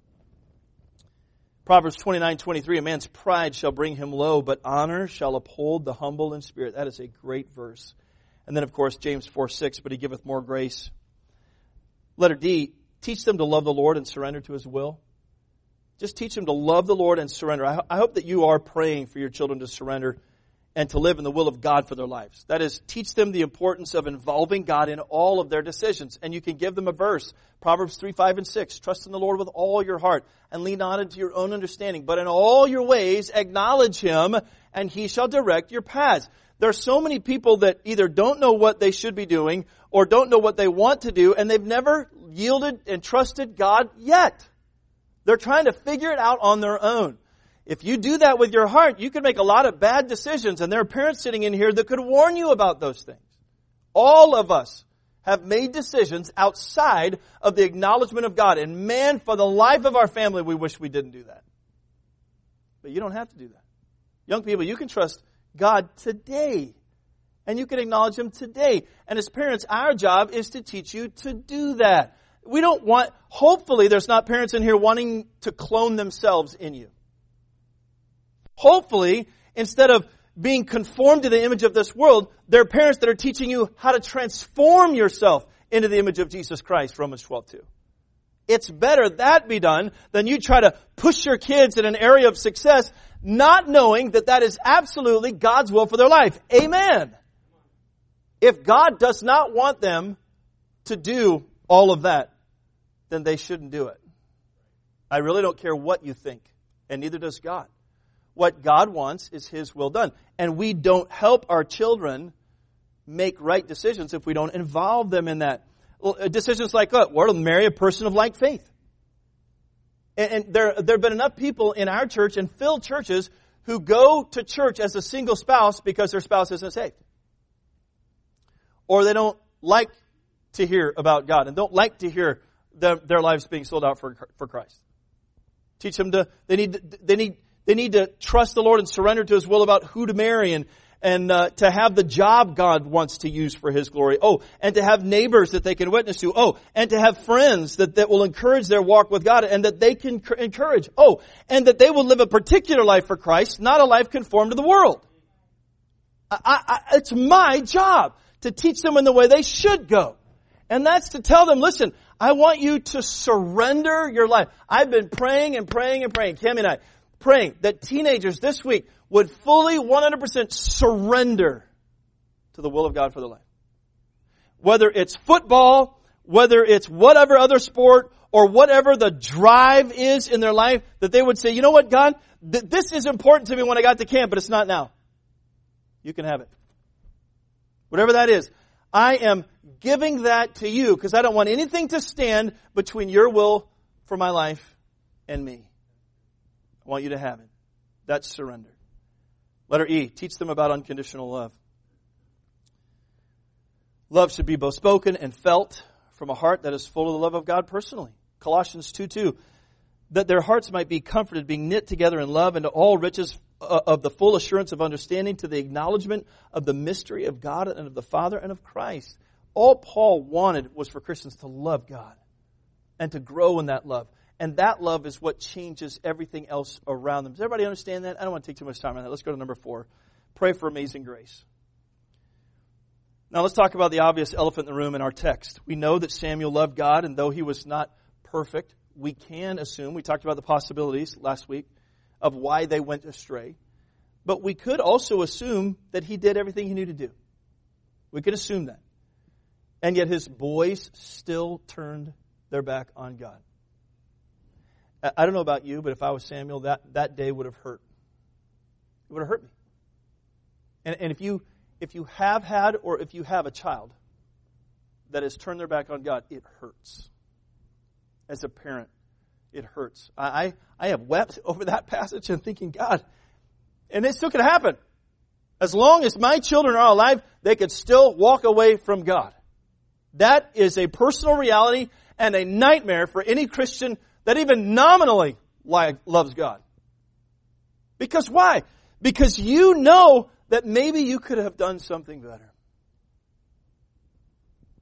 Proverbs 29, 23. A man's pride shall bring him low, but honor shall uphold the humble in spirit. That is a great verse. And then, of course, James 4, 6. But he giveth more grace. Letter D. Teach them to love the Lord and surrender to his will. Just teach them to love the Lord and surrender. I, I hope that you are praying for your children to surrender and to live in the will of God for their lives. That is, teach them the importance of involving God in all of their decisions. And you can give them a verse, Proverbs 3, 5, and 6. Trust in the Lord with all your heart and lean not into your own understanding. But in all your ways, acknowledge Him and He shall direct your paths. There are so many people that either don't know what they should be doing or don't know what they want to do and they've never yielded and trusted God yet. They're trying to figure it out on their own. If you do that with your heart, you can make a lot of bad decisions, and there are parents sitting in here that could warn you about those things. All of us have made decisions outside of the acknowledgement of God. And man, for the life of our family, we wish we didn't do that. But you don't have to do that. Young people, you can trust God today. And you can acknowledge Him today. And as parents, our job is to teach you to do that. We don't want, hopefully there's not parents in here wanting to clone themselves in you. Hopefully, instead of being conformed to the image of this world, there are parents that are teaching you how to transform yourself into the image of Jesus Christ, Romans 12, 2. It's better that be done than you try to push your kids in an area of success, not knowing that that is absolutely God's will for their life. Amen. If God does not want them to do all of that, then they shouldn't do it. I really don't care what you think, and neither does God. What God wants is His will done. And we don't help our children make right decisions if we don't involve them in that. Uh, decisions like what? Well, to marry a person of like faith. And, and there, there have been enough people in our church and filled churches who go to church as a single spouse because their spouse isn't saved. Or they don't like to hear about God and don't like to hear their, their lives being sold out for, for Christ. Teach them to, they need, they need, they need to trust the Lord and surrender to His will about who to marry and, and uh, to have the job God wants to use for His glory. Oh, and to have neighbors that they can witness to. Oh, and to have friends that, that will encourage their walk with God and that they can encourage. Oh, and that they will live a particular life for Christ, not a life conformed to the world. I, I, it's my job to teach them in the way they should go. And that's to tell them, listen, I want you to surrender your life. I've been praying and praying and praying, Cami and I, praying that teenagers this week would fully 100% surrender to the will of God for their life. Whether it's football, whether it's whatever other sport, or whatever the drive is in their life, that they would say, you know what, God, th- this is important to me when I got to camp, but it's not now. You can have it. Whatever that is. I am giving that to you because I don't want anything to stand between your will for my life and me. I want you to have it. That's surrender. Letter E, teach them about unconditional love. Love should be both spoken and felt from a heart that is full of the love of God personally. Colossians 2 2. That their hearts might be comforted, being knit together in love into all riches uh, of the full assurance of understanding to the acknowledgement of the mystery of God and of the Father and of Christ. All Paul wanted was for Christians to love God and to grow in that love. And that love is what changes everything else around them. Does everybody understand that? I don't want to take too much time on that. Let's go to number four. Pray for amazing grace. Now let's talk about the obvious elephant in the room in our text. We know that Samuel loved God, and though he was not perfect, we can assume, we talked about the possibilities last week of why they went astray. But we could also assume that he did everything he knew to do. We could assume that. And yet his boys still turned their back on God. I don't know about you, but if I was Samuel, that, that day would have hurt. It would have hurt me. And, and if, you, if you have had or if you have a child that has turned their back on God, it hurts. As a parent, it hurts. I, I have wept over that passage and thinking, God, and it still could happen. As long as my children are alive, they could still walk away from God. That is a personal reality and a nightmare for any Christian that even nominally loves God. Because why? Because you know that maybe you could have done something better.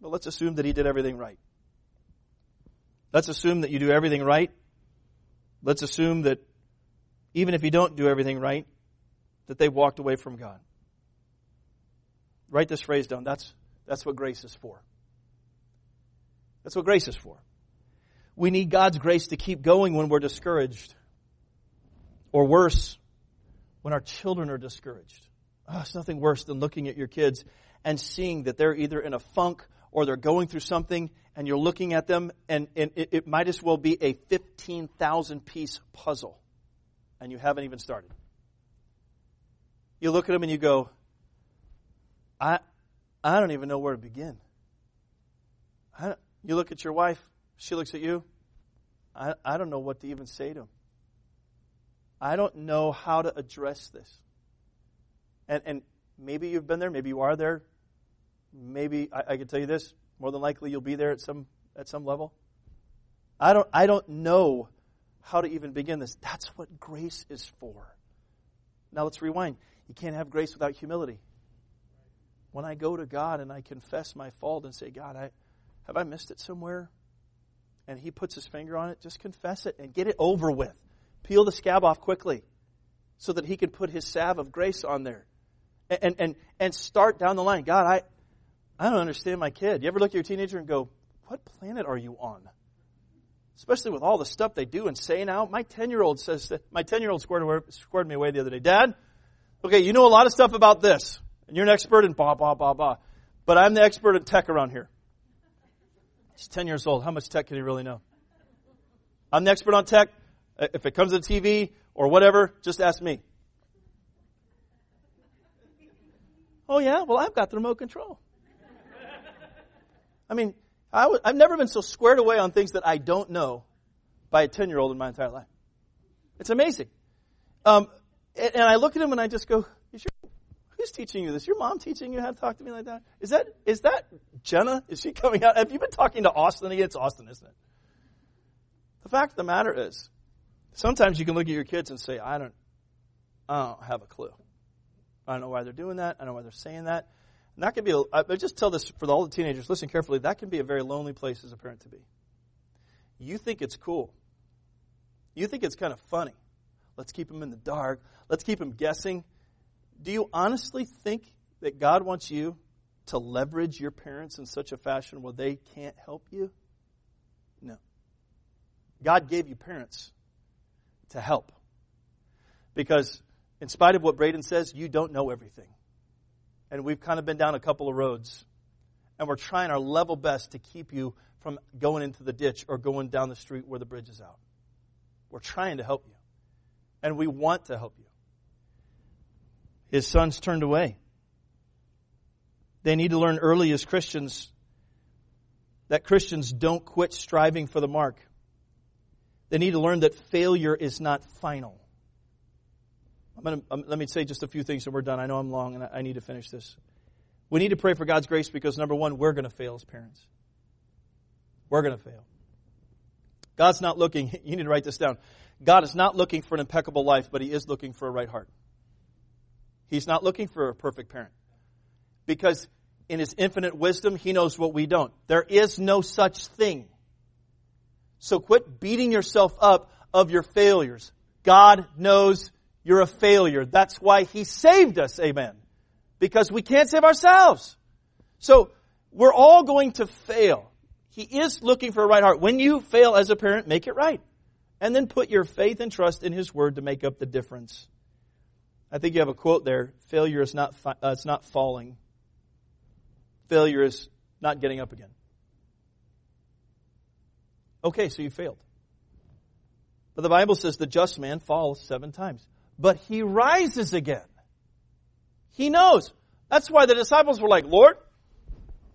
But let's assume that he did everything right. Let's assume that you do everything right. Let's assume that even if you don't do everything right, that they walked away from God. Write this phrase down. That's, that's what grace is for. That's what grace is for. We need God's grace to keep going when we're discouraged. Or worse, when our children are discouraged. Oh, it's nothing worse than looking at your kids and seeing that they're either in a funk or they're going through something and you're looking at them and, and it, it might as well be a 15,000 piece puzzle and you haven't even started. You look at them and you go, I, I don't even know where to begin. You look at your wife, she looks at you. I, I don't know what to even say to him. I don't know how to address this. And, and maybe you've been there, maybe you are there. Maybe I, I can tell you this, more than likely you'll be there at some at some level. I don't I don't know how to even begin this. That's what grace is for. Now let's rewind. You can't have grace without humility. When I go to God and I confess my fault and say, God, I have I missed it somewhere? And he puts his finger on it, just confess it and get it over with. Peel the scab off quickly so that he can put his salve of grace on there. And, and, and, start down the line. God, I, I don't understand my kid. You ever look at your teenager and go, what planet are you on? Especially with all the stuff they do and say now. My 10 year old says, that, my 10 year old squared, squared me away the other day. Dad, okay, you know a lot of stuff about this. And you're an expert in blah, blah, blah, blah. But I'm the expert in tech around here. He's 10 years old. How much tech can he really know? I'm the expert on tech. If it comes to TV or whatever, just ask me. Oh, yeah? Well, I've got the remote control. I mean, i w- I've never been so squared away on things that I don't know by a 10 year old in my entire life. It's amazing. Um, and, and, I look at him and I just go, your, who's teaching you this? Your mom teaching you how to talk to me like that? Is that, is that Jenna? Is she coming out? Have you been talking to Austin again? It's Austin, isn't it? The fact of the matter is, sometimes you can look at your kids and say, I don't, I don't have a clue. I don't know why they're doing that. I don't know why they're saying that. And that can be, a, I just tell this for all the teenagers, listen carefully, that can be a very lonely place as a parent to be. You think it's cool. You think it's kind of funny. Let's keep them in the dark. Let's keep them guessing. Do you honestly think that God wants you to leverage your parents in such a fashion where they can't help you? No. God gave you parents to help. Because in spite of what Braden says, you don't know everything. And we've kind of been down a couple of roads. And we're trying our level best to keep you from going into the ditch or going down the street where the bridge is out. We're trying to help you. And we want to help you. His sons turned away. They need to learn early as Christians that Christians don't quit striving for the mark. They need to learn that failure is not final. Gonna, um, let me say just a few things and we're done. I know I'm long and I, I need to finish this. We need to pray for God's grace because, number one, we're going to fail as parents. We're going to fail. God's not looking, you need to write this down. God is not looking for an impeccable life, but He is looking for a right heart. He's not looking for a perfect parent. Because in His infinite wisdom, He knows what we don't. There is no such thing. So quit beating yourself up of your failures. God knows you're a failure. That's why He saved us. Amen. Because we can't save ourselves. So, we're all going to fail. He is looking for a right heart. When you fail as a parent, make it right. And then put your faith and trust in His Word to make up the difference. I think you have a quote there. Failure is not, uh, it's not falling. Failure is not getting up again. Okay, so you failed. But the Bible says the just man falls seven times but he rises again. He knows. That's why the disciples were like, Lord,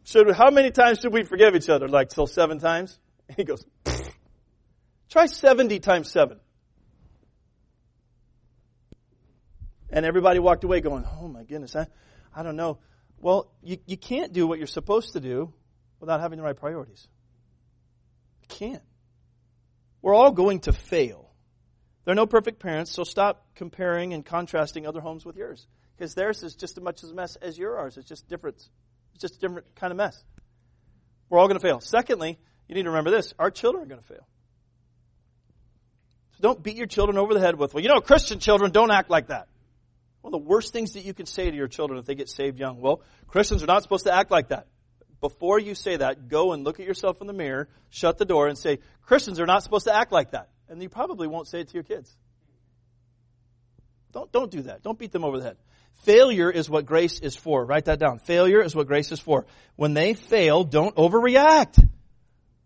should, how many times should we forgive each other? Like, till seven times? And he goes, try 70 times seven. And everybody walked away going, oh my goodness, I, I don't know. Well, you, you can't do what you're supposed to do without having the right priorities. You can't. We're all going to fail. There are no perfect parents, so stop comparing and contrasting other homes with yours. Because theirs is just as much as a mess as yours. It's just different. It's just a different kind of mess. We're all going to fail. Secondly, you need to remember this our children are going to fail. So don't beat your children over the head with, well, you know, Christian children don't act like that. Of the worst things that you can say to your children if they get saved young, well, Christians are not supposed to act like that. Before you say that, go and look at yourself in the mirror, shut the door, and say, Christians are not supposed to act like that and you probably won't say it to your kids. Don't, don't do that. Don't beat them over the head. Failure is what grace is for. Write that down. Failure is what grace is for. When they fail, don't overreact.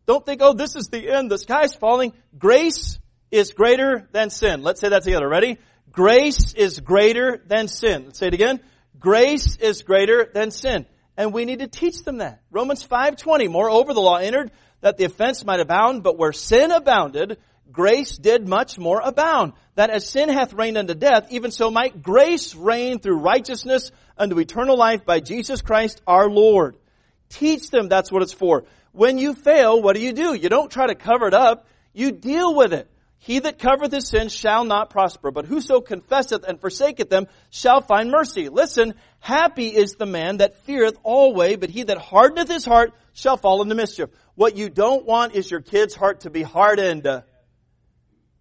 Don't think, oh, this is the end. The sky's falling. Grace is greater than sin. Let's say that together. Ready? Grace is greater than sin. Let's say it again. Grace is greater than sin. And we need to teach them that. Romans 5.20. Moreover, the law entered that the offense might abound, but where sin abounded, grace did much more abound. That as sin hath reigned unto death, even so might grace reign through righteousness unto eternal life by Jesus Christ our Lord. Teach them that's what it's for. When you fail, what do you do? You don't try to cover it up. You deal with it. He that covereth his sins shall not prosper, but whoso confesseth and forsaketh them shall find mercy. Listen, happy is the man that feareth always, but he that hardeneth his heart shall fall into mischief. What you don't want is your kid's heart to be hardened.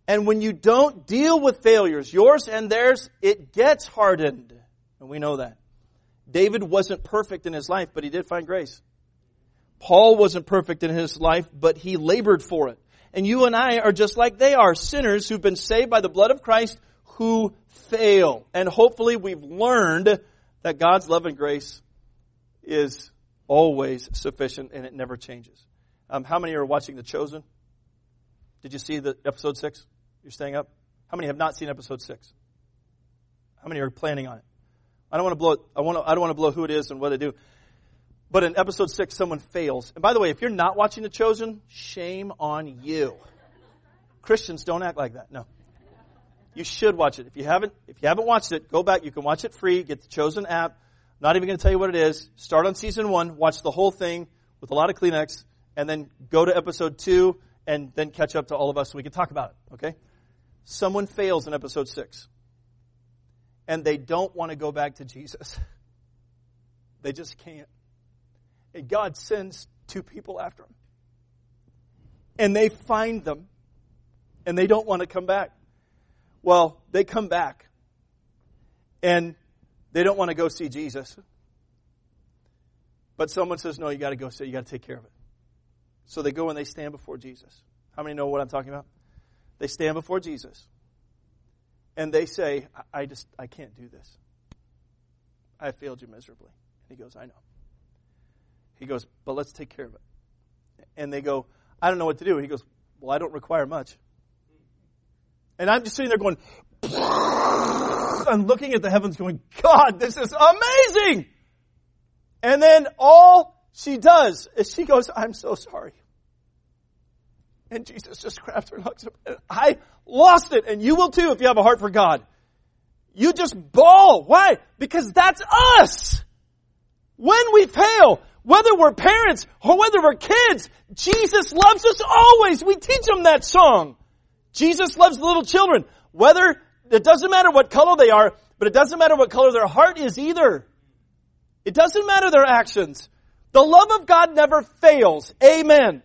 And when you don't deal with failures, yours and theirs, it gets hardened. And we know that. David wasn't perfect in his life, but he did find grace. Paul wasn't perfect in his life, but he labored for it. And you and I are just like they are, sinners who've been saved by the blood of Christ who fail. And hopefully we've learned that God's love and grace is always sufficient and it never changes. Um, how many are watching The Chosen? Did you see the episode six? You're staying up? How many have not seen episode six? How many are planning on it? I don't want to blow I want to, I don't want to blow who it is and what they do. But in episode six, someone fails. And by the way, if you're not watching The Chosen, shame on you. Christians don't act like that. No. You should watch it. If you haven't, if you haven't watched it, go back. You can watch it free. Get the Chosen app. Not even going to tell you what it is. Start on season one. Watch the whole thing with a lot of Kleenex, and then go to episode two, and then catch up to all of us so we can talk about it. Okay? Someone fails in episode six, and they don't want to go back to Jesus. They just can't. And God sends two people after him. and they find them, and they don't want to come back. Well, they come back and they don't want to go see Jesus. But someone says, no, you got to go see, you got to take care of it. So they go and they stand before Jesus. How many know what I'm talking about? They stand before Jesus and they say, I just, I can't do this. I failed you miserably. And he goes, I know. He goes, but let's take care of it. And they go, I don't know what to do. He goes, well, I don't require much. And I'm just sitting there going, I'm looking at the heavens going, God, this is amazing! And then all she does is she goes, I'm so sorry. And Jesus just grabs her hugs her. I lost it, and you will too if you have a heart for God. You just bawl. Why? Because that's us. When we fail, whether we're parents or whether we're kids, Jesus loves us always. We teach them that song. Jesus loves the little children. Whether, it doesn't matter what color they are, but it doesn't matter what color their heart is either. It doesn't matter their actions. The love of God never fails. Amen.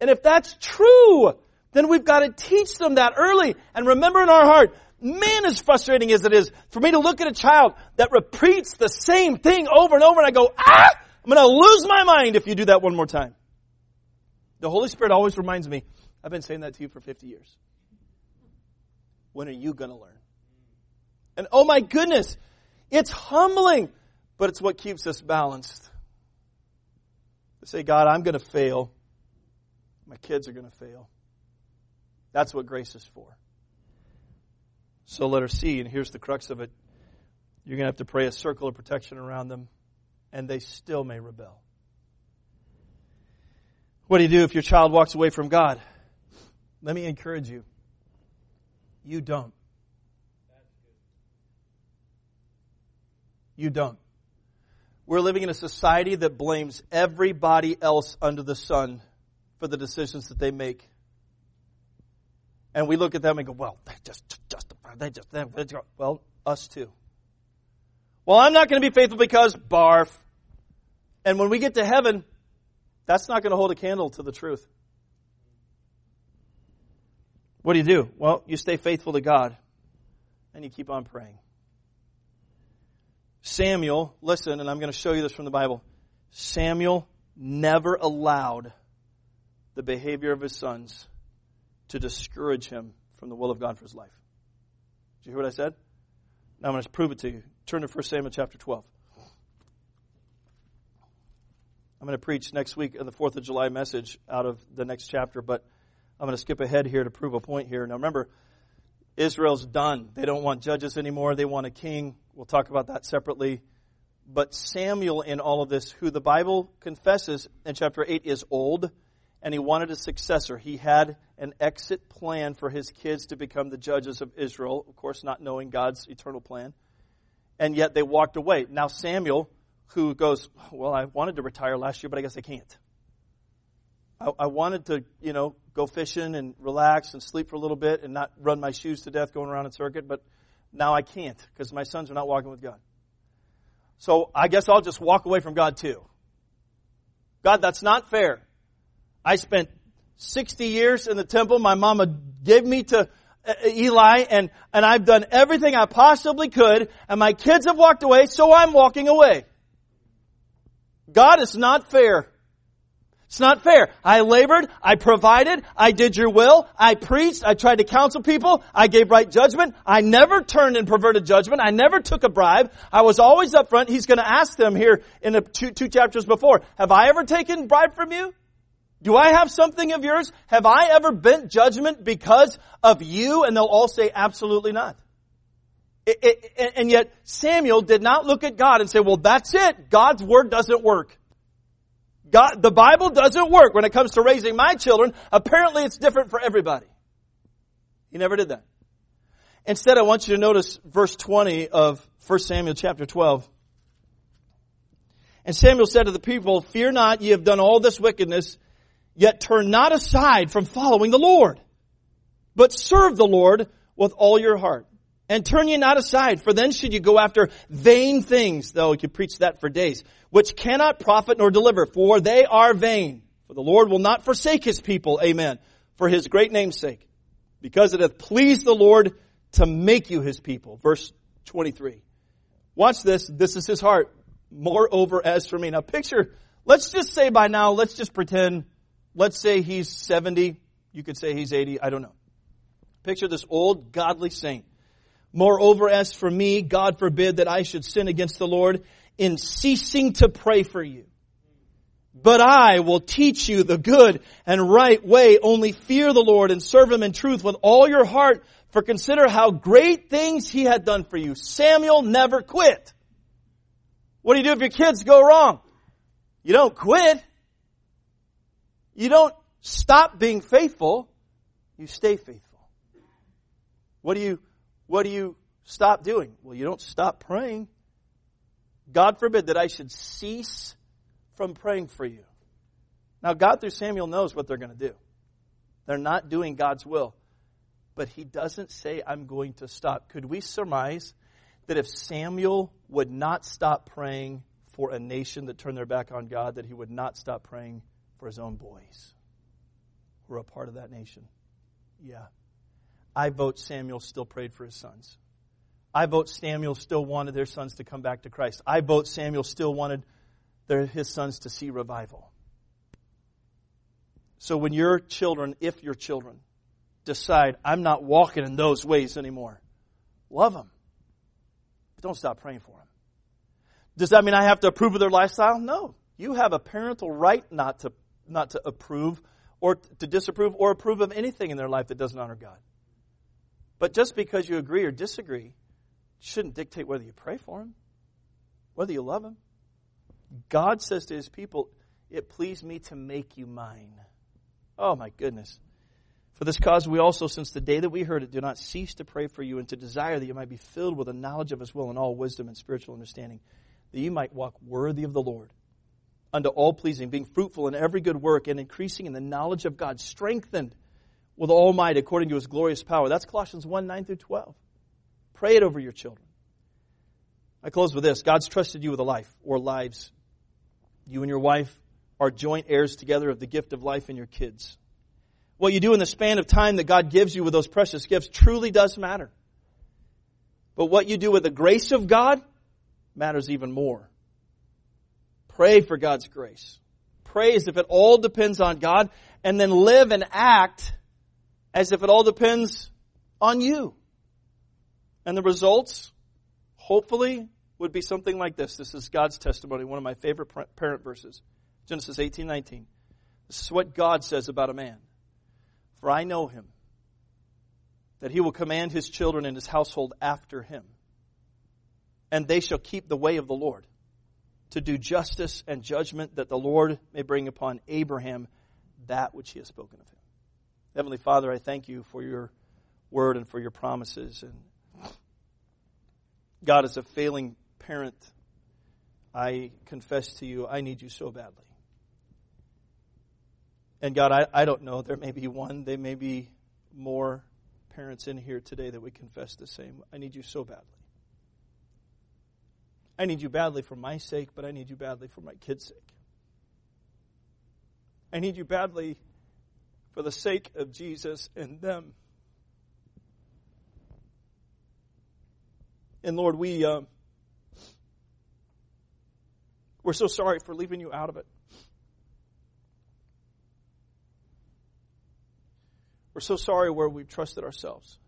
And if that's true, then we've got to teach them that early. And remember in our heart, man, as frustrating as it is for me to look at a child that repeats the same thing over and over and I go, ah, I'm going to lose my mind if you do that one more time. The Holy Spirit always reminds me, I've been saying that to you for 50 years. When are you going to learn? And oh my goodness, it's humbling, but it's what keeps us balanced. To say, God, I'm going to fail. My kids are going to fail. That's what grace is for. So let her see, and here's the crux of it. You're going to have to pray a circle of protection around them, and they still may rebel. What do you do if your child walks away from God? Let me encourage you. You don't. You don't. We're living in a society that blames everybody else under the sun for the decisions that they make. And we look at them and go, well, they just justify, they just, they, just, well, us too. Well, I'm not going to be faithful because barf. And when we get to heaven, that's not going to hold a candle to the truth. What do you do? Well, you stay faithful to God and you keep on praying. Samuel, listen, and I'm going to show you this from the Bible. Samuel never allowed the behavior of his sons to discourage him from the will of God for his life. Did you hear what I said? Now I'm going to prove it to you. Turn to 1 Samuel chapter 12. I'm going to preach next week on the 4th of July message out of the next chapter, but I'm going to skip ahead here to prove a point here. Now remember, Israel's done. They don't want judges anymore. They want a king. We'll talk about that separately. But Samuel in all of this, who the Bible confesses in chapter 8 is old, and he wanted a successor. He had an exit plan for his kids to become the judges of Israel, of course, not knowing God's eternal plan. And yet they walked away. Now Samuel, who goes, Well, I wanted to retire last year, but I guess I can't. I, I wanted to, you know, go fishing and relax and sleep for a little bit and not run my shoes to death going around in circuit, but now I can't because my sons are not walking with God. So I guess I'll just walk away from God too. God, that's not fair. I spent 60 years in the temple. My mama gave me to uh, Eli and, and I've done everything I possibly could and my kids have walked away, so I'm walking away. God is not fair. It's not fair. I labored, I provided, I did your will, I preached, I tried to counsel people, I gave right judgment, I never turned and perverted judgment, I never took a bribe, I was always up front. He's going to ask them here in the two, two chapters before, have I ever taken bribe from you? Do I have something of yours? Have I ever bent judgment because of you? And they'll all say absolutely not. It, it, and yet Samuel did not look at God and say, well, that's it. God's word doesn't work. God, the Bible doesn't work when it comes to raising my children. Apparently it's different for everybody. He never did that. Instead, I want you to notice verse 20 of 1 Samuel chapter 12. And Samuel said to the people, Fear not, ye have done all this wickedness, yet turn not aside from following the Lord, but serve the Lord with all your heart. And turn ye not aside, for then should you go after vain things, though you could preach that for days, which cannot profit nor deliver, for they are vain. For the Lord will not forsake his people, amen, for his great name's sake, because it hath pleased the Lord to make you his people. Verse 23. Watch this. This is his heart. Moreover, as for me. Now picture, let's just say by now, let's just pretend, let's say he's 70. You could say he's 80. I don't know. Picture this old godly saint. Moreover, as for me, God forbid that I should sin against the Lord in ceasing to pray for you. But I will teach you the good and right way. Only fear the Lord and serve Him in truth with all your heart. For consider how great things He had done for you. Samuel never quit. What do you do if your kids go wrong? You don't quit. You don't stop being faithful. You stay faithful. What do you, what do you stop doing? Well, you don't stop praying. God forbid that I should cease from praying for you. Now, God through Samuel knows what they're going to do. They're not doing God's will. But he doesn't say, I'm going to stop. Could we surmise that if Samuel would not stop praying for a nation that turned their back on God, that he would not stop praying for his own boys who are a part of that nation? Yeah. I vote Samuel still prayed for his sons. I vote Samuel still wanted their sons to come back to Christ. I vote Samuel still wanted their, his sons to see revival. So when your children, if your children, decide, I'm not walking in those ways anymore, love them. But don't stop praying for them. Does that mean I have to approve of their lifestyle? No. You have a parental right not to, not to approve or to disapprove or approve of anything in their life that doesn't honor God. But just because you agree or disagree shouldn't dictate whether you pray for him, whether you love him. God says to his people, It pleased me to make you mine. Oh my goodness. For this cause we also, since the day that we heard it, do not cease to pray for you and to desire that you might be filled with the knowledge of his will and all wisdom and spiritual understanding, that you might walk worthy of the Lord, unto all pleasing, being fruitful in every good work and increasing in the knowledge of God, strengthened with all might according to his glorious power. That's Colossians 1 9 through 12. Pray it over your children. I close with this God's trusted you with a life or lives. You and your wife are joint heirs together of the gift of life in your kids. What you do in the span of time that God gives you with those precious gifts truly does matter. But what you do with the grace of God matters even more. Pray for God's grace. Pray as if it all depends on God, and then live and act as if it all depends on you. And the results, hopefully, would be something like this. This is God's testimony, one of my favorite parent verses. Genesis 18, 19. This is what God says about a man. For I know him, that he will command his children and his household after him. And they shall keep the way of the Lord, to do justice and judgment, that the Lord may bring upon Abraham that which he has spoken of him. Heavenly Father, I thank you for your word and for your promises. And God, as a failing parent, I confess to you, I need you so badly. And God, I, I don't know. There may be one, there may be more parents in here today that would confess the same. I need you so badly. I need you badly for my sake, but I need you badly for my kids' sake. I need you badly for the sake of Jesus and them. And Lord, we uh, we're so sorry for leaving you out of it. We're so sorry where we've trusted ourselves.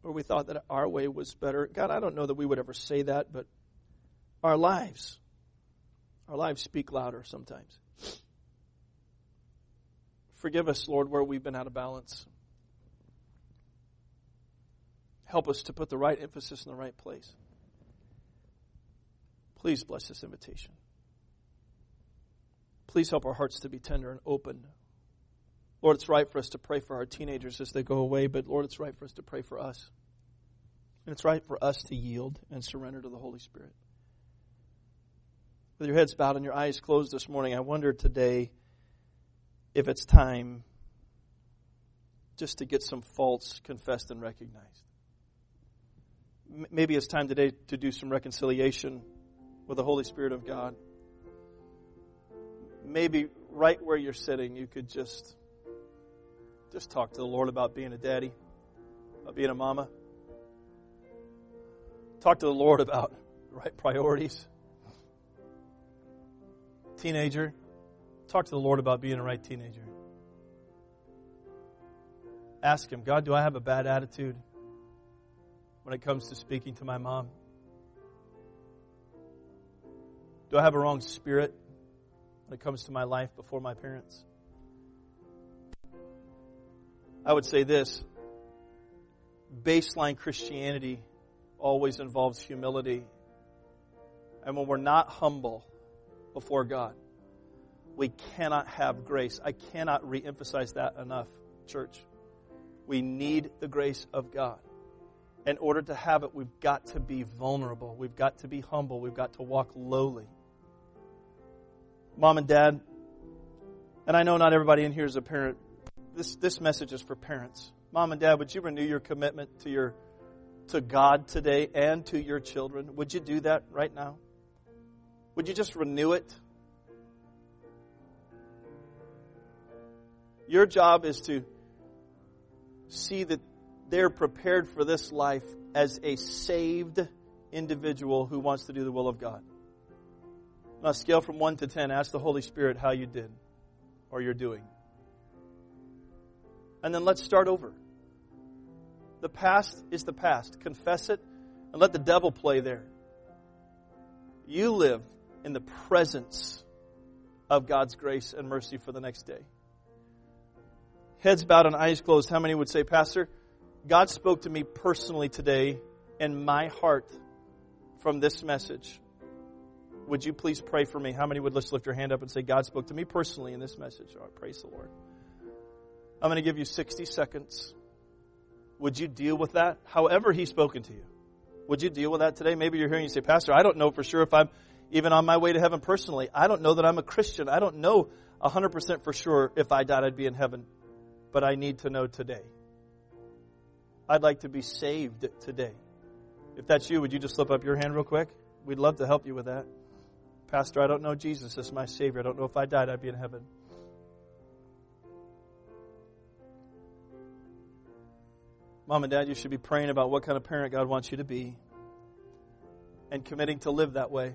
Where we thought that our way was better. God, I don't know that we would ever say that, but our lives, our lives speak louder sometimes. Forgive us, Lord, where we've been out of balance. Help us to put the right emphasis in the right place. Please bless this invitation. Please help our hearts to be tender and open. Lord, it's right for us to pray for our teenagers as they go away, but Lord, it's right for us to pray for us. And it's right for us to yield and surrender to the Holy Spirit. With your heads bowed and your eyes closed this morning, I wonder today if it's time just to get some faults confessed and recognized. Maybe it's time today to do some reconciliation with the Holy Spirit of God. Maybe right where you're sitting, you could just just talk to the Lord about being a daddy, about being a mama. Talk to the Lord about the right priorities. Teenager, talk to the Lord about being a right teenager. Ask Him, God, do I have a bad attitude when it comes to speaking to my mom? Do I have a wrong spirit when it comes to my life before my parents? I would say this baseline Christianity always involves humility. And when we're not humble before God, we cannot have grace. I cannot reemphasize that enough, church. We need the grace of God. In order to have it, we've got to be vulnerable. We've got to be humble. We've got to walk lowly. Mom and dad, and I know not everybody in here is a parent. This, this message is for parents. Mom and dad, would you renew your commitment to your to God today and to your children? Would you do that right now? Would you just renew it? Your job is to see that they're prepared for this life as a saved individual who wants to do the will of God. On a scale from 1 to 10, ask the Holy Spirit how you did or you're doing. And then let's start over. The past is the past. Confess it and let the devil play there. You live in the presence of God's grace and mercy for the next day. Heads bowed and eyes closed. How many would say, Pastor, God spoke to me personally today in my heart from this message? Would you please pray for me? How many would just lift your hand up and say, God spoke to me personally in this message? Right, praise the Lord. I'm going to give you 60 seconds. Would you deal with that? However, He's spoken to you. Would you deal with that today? Maybe you're hearing you say, Pastor, I don't know for sure if I'm even on my way to heaven personally. I don't know that I'm a Christian. I don't know 100% for sure if I died, I'd be in heaven. But I need to know today. I'd like to be saved today. If that's you, would you just slip up your hand real quick? We'd love to help you with that. Pastor, I don't know Jesus as my Savior. I don't know if I died, I'd be in heaven. Mom and Dad, you should be praying about what kind of parent God wants you to be and committing to live that way.